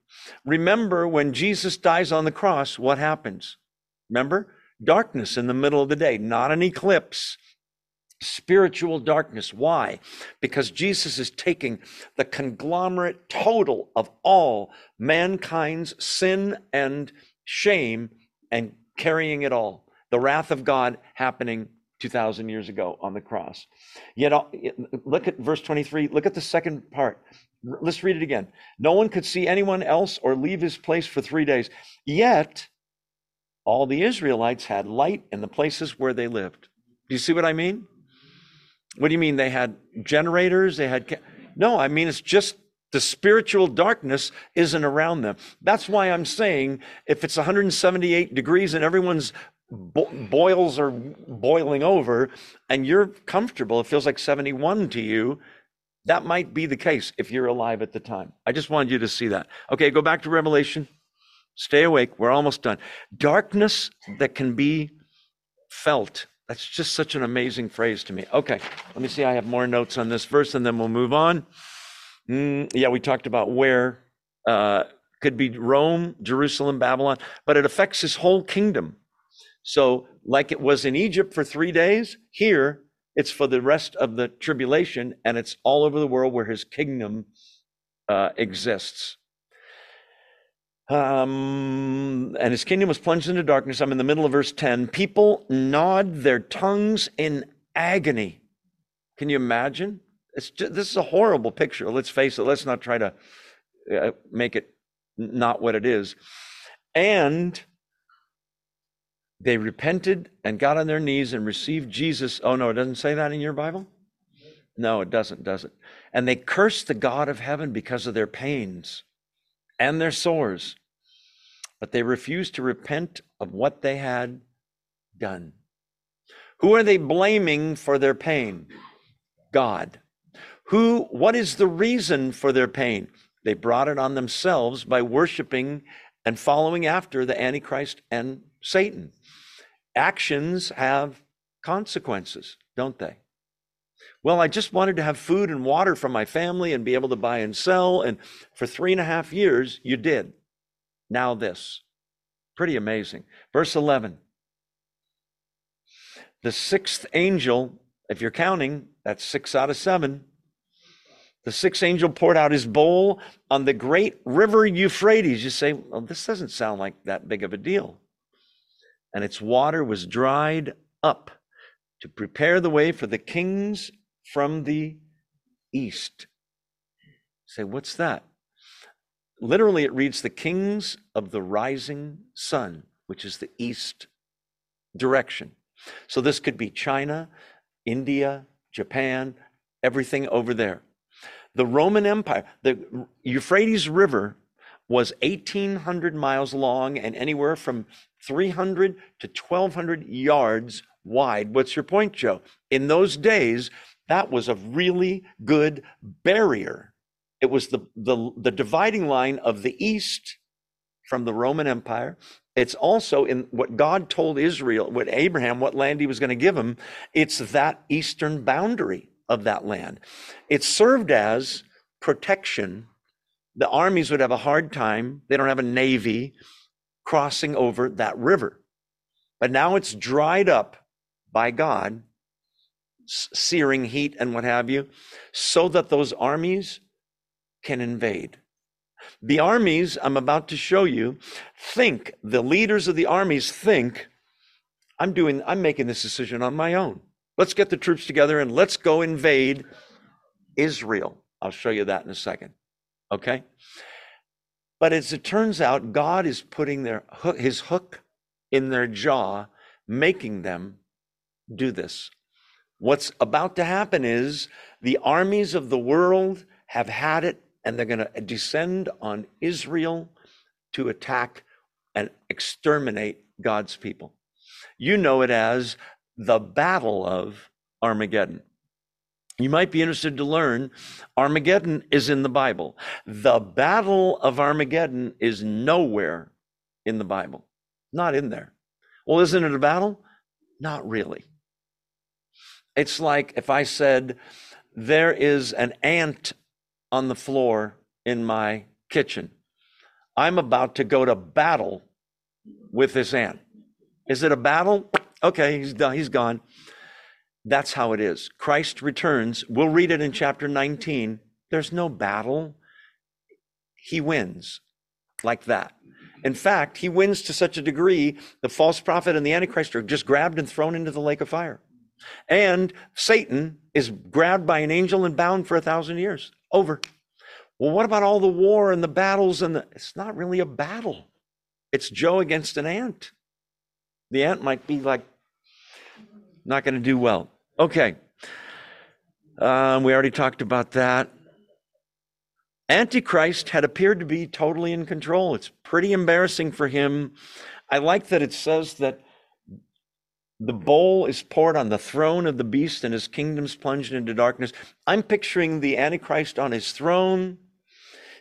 Remember when Jesus dies on the cross, what happens? Remember? Darkness in the middle of the day, not an eclipse, spiritual darkness. Why? Because Jesus is taking the conglomerate total of all mankind's sin and shame and carrying it all. The wrath of God happening 2,000 years ago on the cross. Yet, uh, look at verse 23. Look at the second part. Let's read it again. No one could see anyone else or leave his place for three days. Yet, all the Israelites had light in the places where they lived. Do you see what I mean? What do you mean? They had generators? They had. No, I mean, it's just the spiritual darkness isn't around them. That's why I'm saying if it's 178 degrees and everyone's bo- boils are boiling over and you're comfortable, it feels like 71 to you, that might be the case if you're alive at the time. I just wanted you to see that. Okay, go back to Revelation. Stay awake. We're almost done. Darkness that can be felt that's just such an amazing phrase to me. Okay, let me see. I have more notes on this verse and then we'll move on. Mm, yeah, we talked about where uh, could be Rome, Jerusalem, Babylon, but it affects his whole kingdom. So, like it was in Egypt for three days, here it's for the rest of the tribulation, and it's all over the world where his kingdom uh, exists. Um, and his kingdom was plunged into darkness. I'm in the middle of verse 10. People gnawed their tongues in agony. Can you imagine? Just, this is a horrible picture. Let's face it. Let's not try to uh, make it not what it is. And they repented and got on their knees and received Jesus. Oh, no, it doesn't say that in your Bible? No, it doesn't, does it? And they cursed the God of heaven because of their pains and their sores but they refused to repent of what they had done. Who are they blaming for their pain? God. Who, what is the reason for their pain? They brought it on themselves by worshiping and following after the Antichrist and Satan. Actions have consequences, don't they? Well, I just wanted to have food and water for my family and be able to buy and sell. And for three and a half years, you did. Now, this. Pretty amazing. Verse 11. The sixth angel, if you're counting, that's six out of seven. The sixth angel poured out his bowl on the great river Euphrates. You say, well, this doesn't sound like that big of a deal. And its water was dried up to prepare the way for the kings from the east. Say, what's that? literally it reads the kings of the rising sun, which is the east direction. So this could be China, India, Japan, everything over there. The Roman Empire, the Euphrates River was 1,800 miles long and anywhere from 300 to 1,200 yards wide. What's your point, Joe? In those days, that was a really good barrier it was the, the, the dividing line of the east from the Roman Empire. It's also in what God told Israel, what Abraham, what land he was going to give him. It's that eastern boundary of that land. It served as protection. The armies would have a hard time. They don't have a navy crossing over that river. But now it's dried up by God, searing heat and what have you, so that those armies can invade. The armies I'm about to show you think, the leaders of the armies think, I'm doing, I'm making this decision on my own. Let's get the troops together and let's go invade Israel. I'll show you that in a second. Okay? But as it turns out, God is putting their his hook in their jaw, making them do this. What's about to happen is the armies of the world have had it and they're going to descend on Israel to attack and exterminate God's people. You know it as the Battle of Armageddon. You might be interested to learn Armageddon is in the Bible. The Battle of Armageddon is nowhere in the Bible, not in there. Well, isn't it a battle? Not really. It's like if I said, there is an ant on the floor in my kitchen. I'm about to go to battle with this ant. Is it a battle? Okay, he's done. He's gone. That's how it is. Christ returns. We'll read it in chapter 19. There's no battle. He wins like that. In fact, he wins to such a degree, the false prophet and the Antichrist are just grabbed and thrown into the lake of fire. And Satan is grabbed by an angel and bound for a thousand years. Over. Well, what about all the war and the battles and the it's not really a battle. It's Joe against an ant. The ant might be like not going to do well. Okay. Um, we already talked about that. Antichrist had appeared to be totally in control. It's pretty embarrassing for him. I like that it says that the bowl is poured on the throne of the beast and his kingdom's plunged into darkness. I'm picturing the Antichrist on his throne.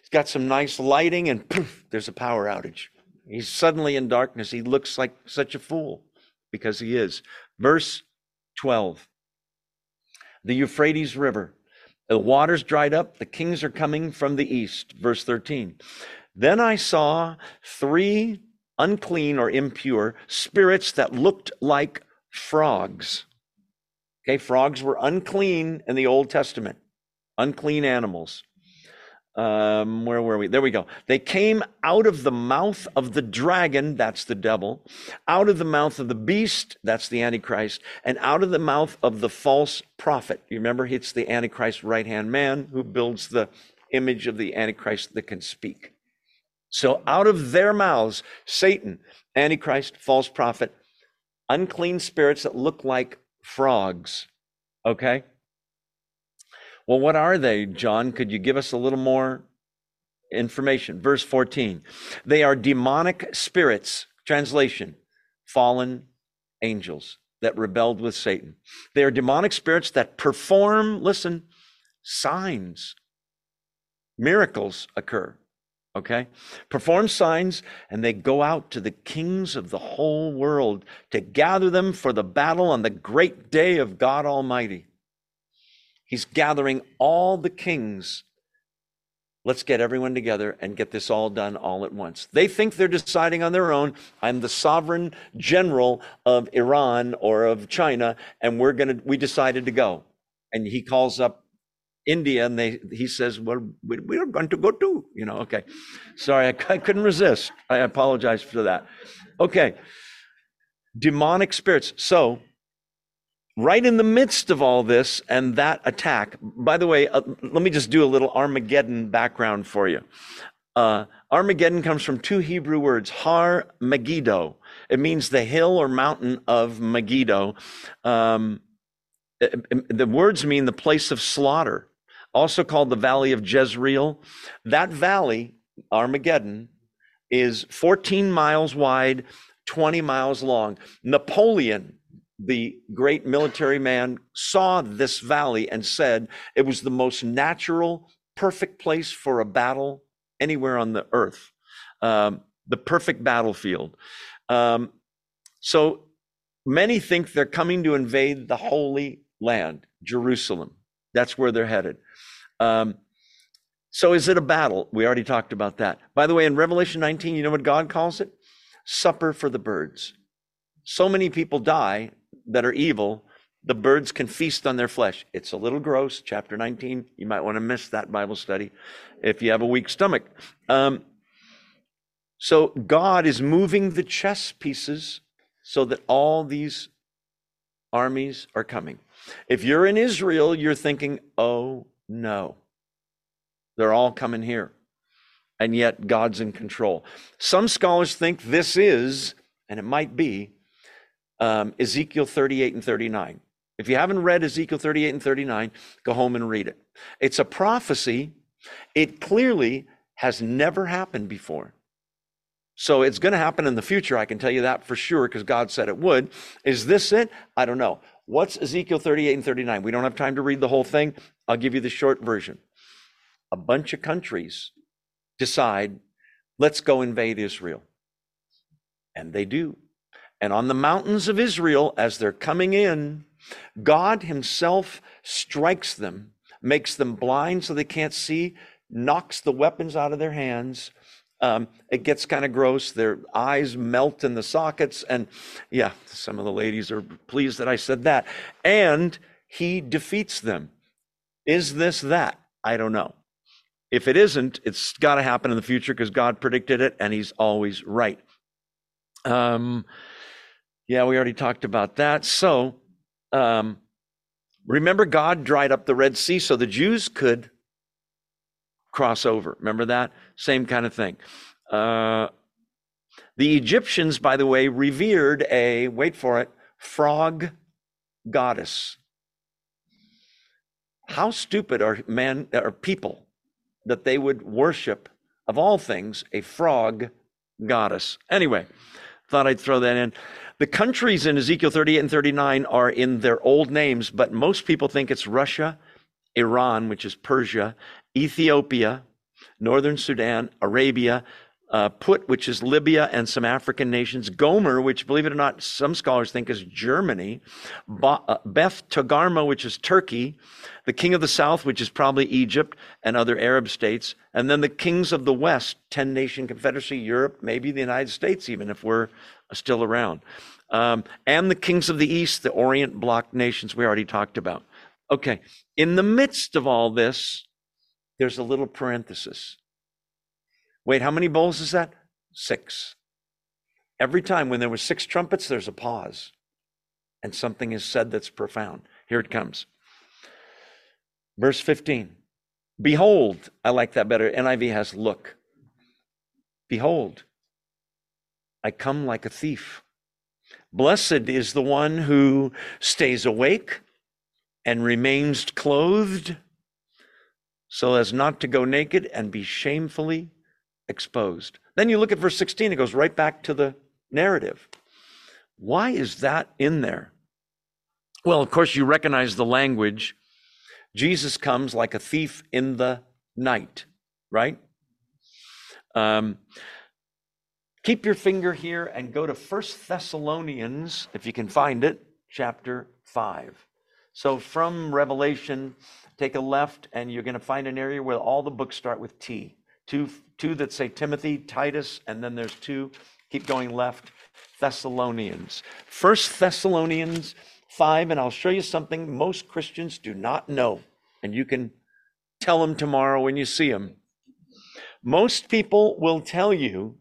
He's got some nice lighting, and poof, there's a power outage. He's suddenly in darkness. He looks like such a fool because he is. Verse 12 The Euphrates River. The waters dried up, the kings are coming from the east. Verse 13. Then I saw three unclean or impure spirits that looked like frogs. Okay, frogs were unclean in the Old Testament, unclean animals um, where were we? There we go. They came out of the mouth of the dragon, that's the devil, out of the mouth of the beast, that's the Antichrist, and out of the mouth of the false prophet. You remember, it's the Antichrist right hand man who builds the image of the Antichrist that can speak. So out of their mouths, Satan, Antichrist, false prophet, unclean spirits that look like frogs. Okay? Well, what are they, John? Could you give us a little more information? Verse 14. They are demonic spirits, translation, fallen angels that rebelled with Satan. They are demonic spirits that perform, listen, signs. Miracles occur, okay? Perform signs, and they go out to the kings of the whole world to gather them for the battle on the great day of God Almighty. He's gathering all the kings. Let's get everyone together and get this all done all at once. They think they're deciding on their own. I'm the sovereign general of Iran or of China, and we're to, we decided to go. And he calls up India and they, he says, well, we, are going to go too. You know, okay. Sorry, I, I couldn't resist. I apologize for that. Okay. Demonic spirits. So right in the midst of all this and that attack. By the way, uh, let me just do a little Armageddon background for you. Uh, Armageddon comes from two Hebrew words, Har Megiddo. It means the hill or mountain of Megiddo. Um, the words mean the place of slaughter, also called the Valley of Jezreel. That valley, Armageddon, is 14 miles wide, 20 miles long. Napoleon the great military man saw this valley and said it was the most natural, perfect place for a battle anywhere on the earth, um, the perfect battlefield. Um, so many think they're coming to invade the Holy Land, Jerusalem. That's where they're headed. Um, so is it a battle? We already talked about that. By the way, in Revelation 19, you know what God calls it? Supper for the birds. So many people die that are evil, the birds can feast on their flesh. It's a little gross, chapter 19. You might want to miss that Bible study if you have a weak stomach. Um, so God is moving the chess pieces so that all these armies are coming. If you're in Israel, you're thinking, oh no, they're all coming here. And yet God's in control. Some scholars think this is, and it might be, um, Ezekiel 38 and 39. If you haven't read Ezekiel 38 and 39, go home and read it. It's a prophecy. It clearly has never happened before. So it's going to happen in the future. I can tell you that for sure because God said it would. Is this it? I don't know. What's Ezekiel 38 and 39? We don't have time to read the whole thing. I'll give you the short version. A bunch of countries decide, let's go invade Israel. And they do. And on the mountains of Israel, as they're coming in, God Himself strikes them, makes them blind so they can't see, knocks the weapons out of their hands, Um, it gets kind of gross. Their eyes melt in the sockets. And yeah, some of the ladies are pleased that I said that. And he defeats them. Is this that? I don't know. If it isn't, it's got to happen in the future because God predicted it and he's always right. Um, yeah, we already talked about that. So, um, remember, God dried up the Red Sea so the Jews could cross over. Remember that? Same kind of thing. Uh, the Egyptians, by the way, revered a, wait for it, frog goddess. How stupid are men are people that they would worship, of all things, a frog goddess. Anyway, thought I'd throw that in. The countries in Ezekiel 38 and 39 are in their old names, but most people think it's Russia, Iran, which is Persia, Ethiopia, Northern Sudan, Arabia, uh, Put, which is Libya and some African nations, Gomer, which, believe it or not, some scholars think is Germany, ba- uh, Beth Togarmah, which is Turkey, the king of the south, which is probably Egypt and other Arab states, and then the kings of the west, 10 nation confederacy, Europe, maybe the United States, even if we're still around, um, and the kings of the east, the Orient bloc nations we already talked about. Okay, in the midst of all this, there's a little parenthesis. Wait, how many bowls is that? Six. Every time when there were six trumpets, there's a pause. And something is said that's profound. Here it comes. Verse 15. Behold, I like that better. NIV has look. Behold, I come like a thief. Blessed is the one who stays awake and remains clothed so as not to go naked and be shamefully exposed. Then you look at verse 16, it goes right back to the narrative. Why is that in there? Well, of course, you recognize the language. Jesus comes like a thief in the night, right? Um, keep your finger here and go to First Thessalonians, if you can find it, chapter 5. So from Revelation, take a left and you're going to find an area where all the books start with T. Two, two that say Timothy, Titus, and then there's two. Keep going left. Thessalonians. First Thessalonians 5, and I'll show you something most Christians do not know. And you can tell them tomorrow when you see them. Most people will tell you,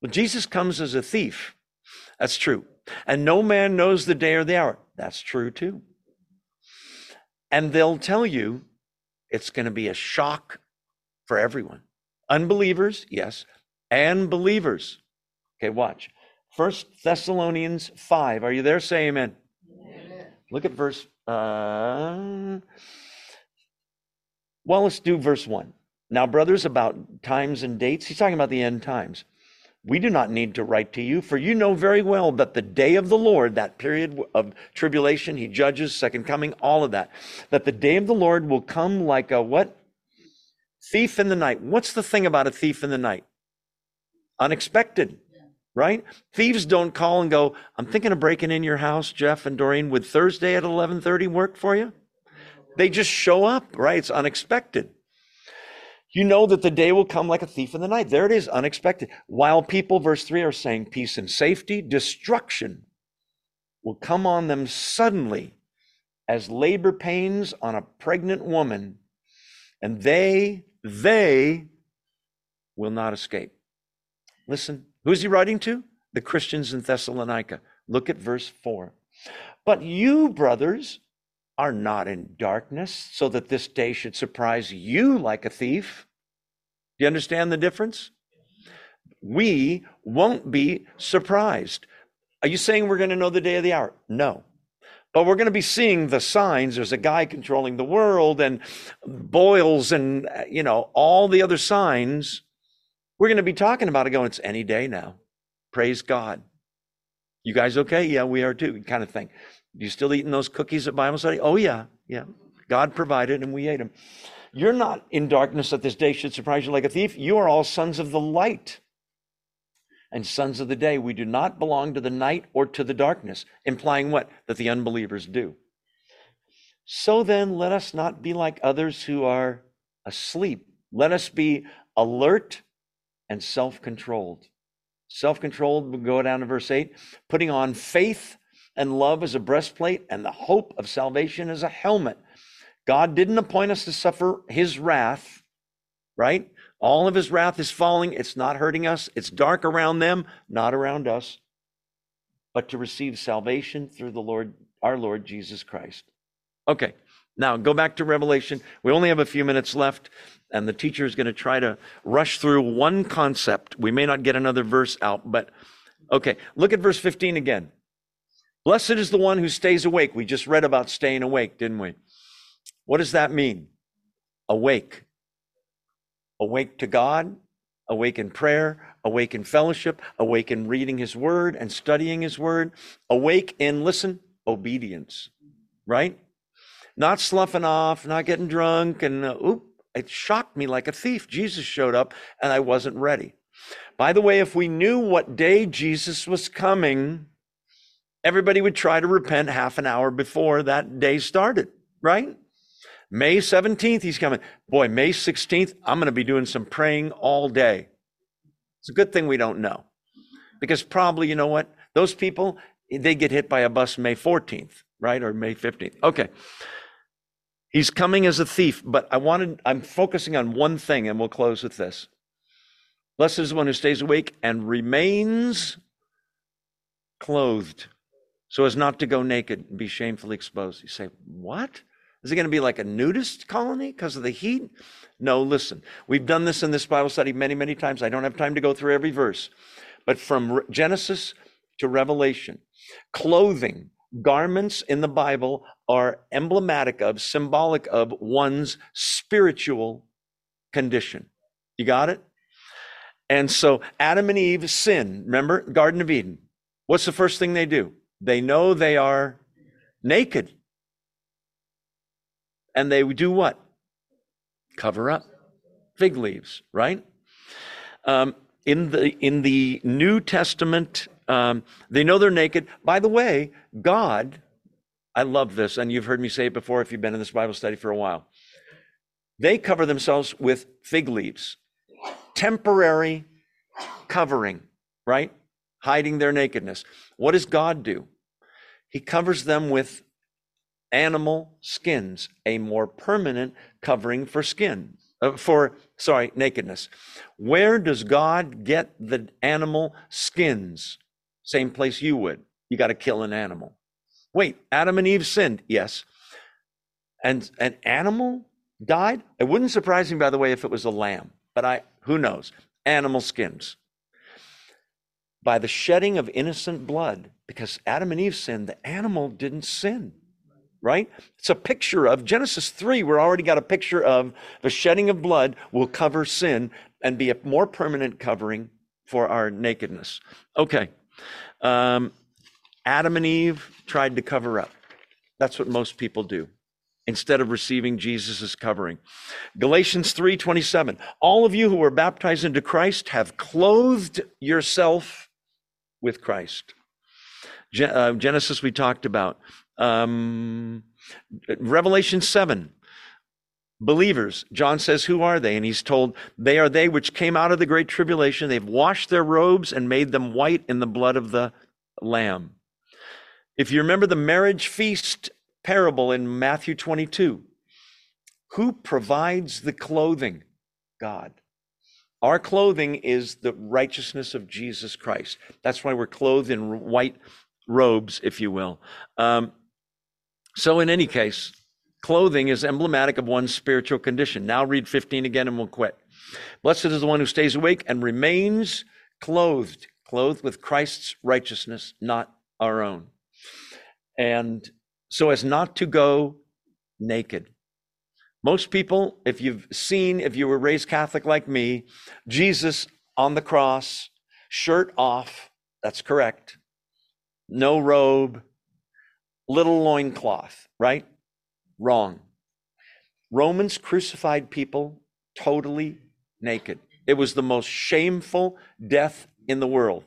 well, Jesus comes as a thief. That's true. And no man knows the day or the hour. That's true too. And they'll tell you it's going to be a shock for everyone. Unbelievers, yes, and believers. Okay, watch. First Thessalonians 5. Are you there? Say amen. amen. Look at verse. Uh, well, let's do verse 1. Now, brothers, about times and dates, he's talking about the end times. We do not need to write to you, for you know very well that the day of the Lord, that period of tribulation, he judges, second coming, all of that, that the day of the Lord will come like a what? Thief in the night. What's the thing about a thief in the night? Unexpected, right? Thieves don't call and go, I'm thinking of breaking in your house, Jeff and Doreen. Would Thursday at 1130 work for you? They just show up, right? It's unexpected. You know that the day will come like a thief in the night. There it is, unexpected. While people, verse 3, are saying peace and safety, destruction will come on them suddenly as labor pains on a pregnant woman, and they, they will not escape. Listen, who's he writing to? The Christians in Thessalonica. Look at verse 4. But you, brothers, are not in darkness, so that this day should surprise you like a thief. Do you understand the difference? We won't be surprised. Are you saying we're going to know the day of the hour? No. But we're going to be seeing the signs. There's a guy controlling the world and boils and, you know, all the other signs. We're going to be talking about it going, it's any day now. Praise God. You guys okay? Yeah, we are too, kind of thing. You still eating those cookies at Bible study? Oh, yeah, yeah. God provided and we ate them. You're not in darkness that this day should surprise you like a thief. You are all sons of the light and sons of the day. We do not belong to the night or to the darkness, implying what? That the unbelievers do. So then, let us not be like others who are asleep. Let us be alert and self controlled. Self controlled, we'll go down to verse 8, putting on faith and love as a breastplate and the hope of salvation as a helmet. God didn't appoint us to suffer his wrath, right? All of his wrath is falling. It's not hurting us. It's dark around them, not around us, but to receive salvation through the Lord, our Lord Jesus Christ. Okay, now go back to Revelation. We only have a few minutes left, and the teacher is going to try to rush through one concept. We may not get another verse out, but okay, look at verse 15 again. Blessed is the one who stays awake. We just read about staying awake, didn't we? What does that mean? Awake awake to God, awake in prayer, awake in fellowship, awake in reading His Word and studying His Word, awake in, listen, obedience, right? Not sloughing off, not getting drunk, and uh, oop, it shocked me like a thief. Jesus showed up and I wasn't ready. By the way, if we knew what day Jesus was coming, everybody would try to repent half an hour before that day started, right? May 17th, he's coming. Boy, May 16th, I'm going to be doing some praying all day. It's a good thing we don't know. Because probably, you know what? Those people, they get hit by a bus May 14th, right? Or May 15th. Okay. He's coming as a thief, but I wanted, I'm focusing on one thing, and we'll close with this. Blessed is the one who stays awake and remains clothed so as not to go naked and be shamefully exposed. You say, What? Is it going to be like a nudist colony because of the heat? No, listen. We've done this in this Bible study many, many times. I don't have time to go through every verse. But from Genesis to Revelation, clothing, garments in the Bible are emblematic of, symbolic of one's spiritual condition. You got it? And so Adam and Eve sin. Remember, Garden of Eden. What's the first thing they do? They know they are naked and they do what? Cover up fig leaves, right? Um, in the in the New Testament, um, they know they're naked. By the way, God, I love this, and you've heard me say it before if you've been in this Bible study for a while. They cover themselves with fig leaves, temporary covering, right? Hiding their nakedness. What does God do? He covers them with animal skins, a more permanent covering for skin, uh, for, sorry, nakedness. Where does God get the animal skins? Same place you would. You got to kill an animal. Wait, Adam and Eve sinned. Yes. And an animal died? It wouldn't surprise me, by the way, if it was a lamb, but I, who knows? Animal skins. By the shedding of innocent blood, because Adam and Eve sinned, the animal didn't sin right? It's a picture of Genesis 3. We're already got a picture of the shedding of blood will cover sin and be a more permanent covering for our nakedness. Okay. Um, Adam and Eve tried to cover up. That's what most people do instead of receiving Jesus' covering. Galatians 3:27. All of you who were baptized into Christ have clothed yourself with Christ. Uh, Genesis we talked about. Um, Revelation 7, believers, John says, Who are they? And he's told, They are they which came out of the great tribulation. They've washed their robes and made them white in the blood of the Lamb. If you remember the marriage feast parable in Matthew 22, who provides the clothing? God. Our clothing is the righteousness of Jesus Christ. That's why we're clothed in white robes, if you will. Um, so, in any case, clothing is emblematic of one's spiritual condition. Now, read 15 again and we'll quit. Blessed is the one who stays awake and remains clothed, clothed with Christ's righteousness, not our own. And so as not to go naked. Most people, if you've seen, if you were raised Catholic like me, Jesus on the cross, shirt off, that's correct. No robe, little loincloth, right? Wrong. Romans crucified people totally naked. It was the most shameful death in the world.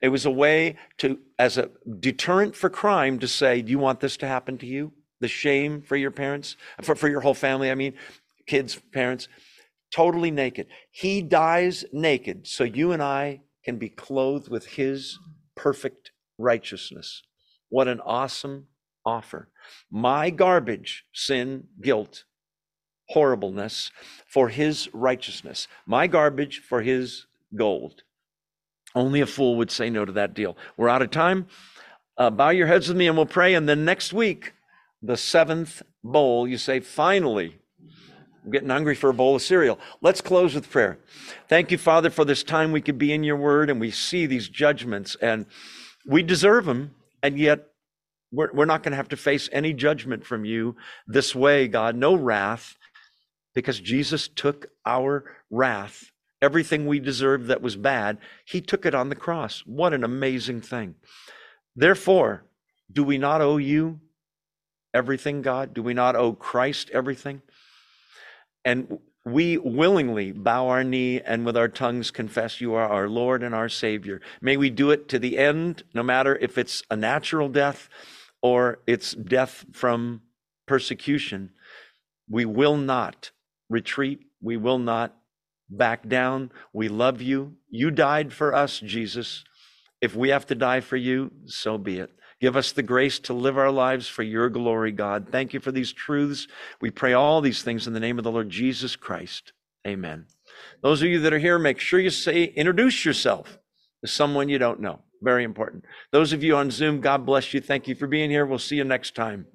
It was a way to, as a deterrent for crime, to say, Do you want this to happen to you? The shame for your parents, for, for your whole family, I mean, kids, parents, totally naked. He dies naked so you and I can be clothed with his perfect righteousness. What an awesome offer. My garbage, sin, guilt, horribleness for his righteousness. My garbage for his gold. Only a fool would say no to that deal. We're out of time. Uh, bow your heads with me and we'll pray. And then next week, the seventh bowl, you say, finally, I'm getting hungry for a bowl of cereal. Let's close with prayer. Thank you, Father, for this time we could be in your word and we see these judgments and we deserve them. And yet we're, we're not going to have to face any judgment from you this way, God. No wrath because Jesus took our wrath, everything we deserved that was bad, he took it on the cross. What an amazing thing. Therefore, do we not owe you everything, God? Do we not owe Christ everything? And we willingly bow our knee and with our tongues confess you are our Lord and our Savior. May we do it to the end, no matter if it's a natural death or it's death from persecution. We will not retreat. We will not back down. We love you. You died for us, Jesus. If we have to die for you, so be it. Give us the grace to live our lives for your glory, God. Thank you for these truths. We pray all these things in the name of the Lord Jesus Christ. Amen. Those of you that are here, make sure you say, introduce yourself to someone you don't know. Very important. Those of you on Zoom, God bless you. Thank you for being here. We'll see you next time.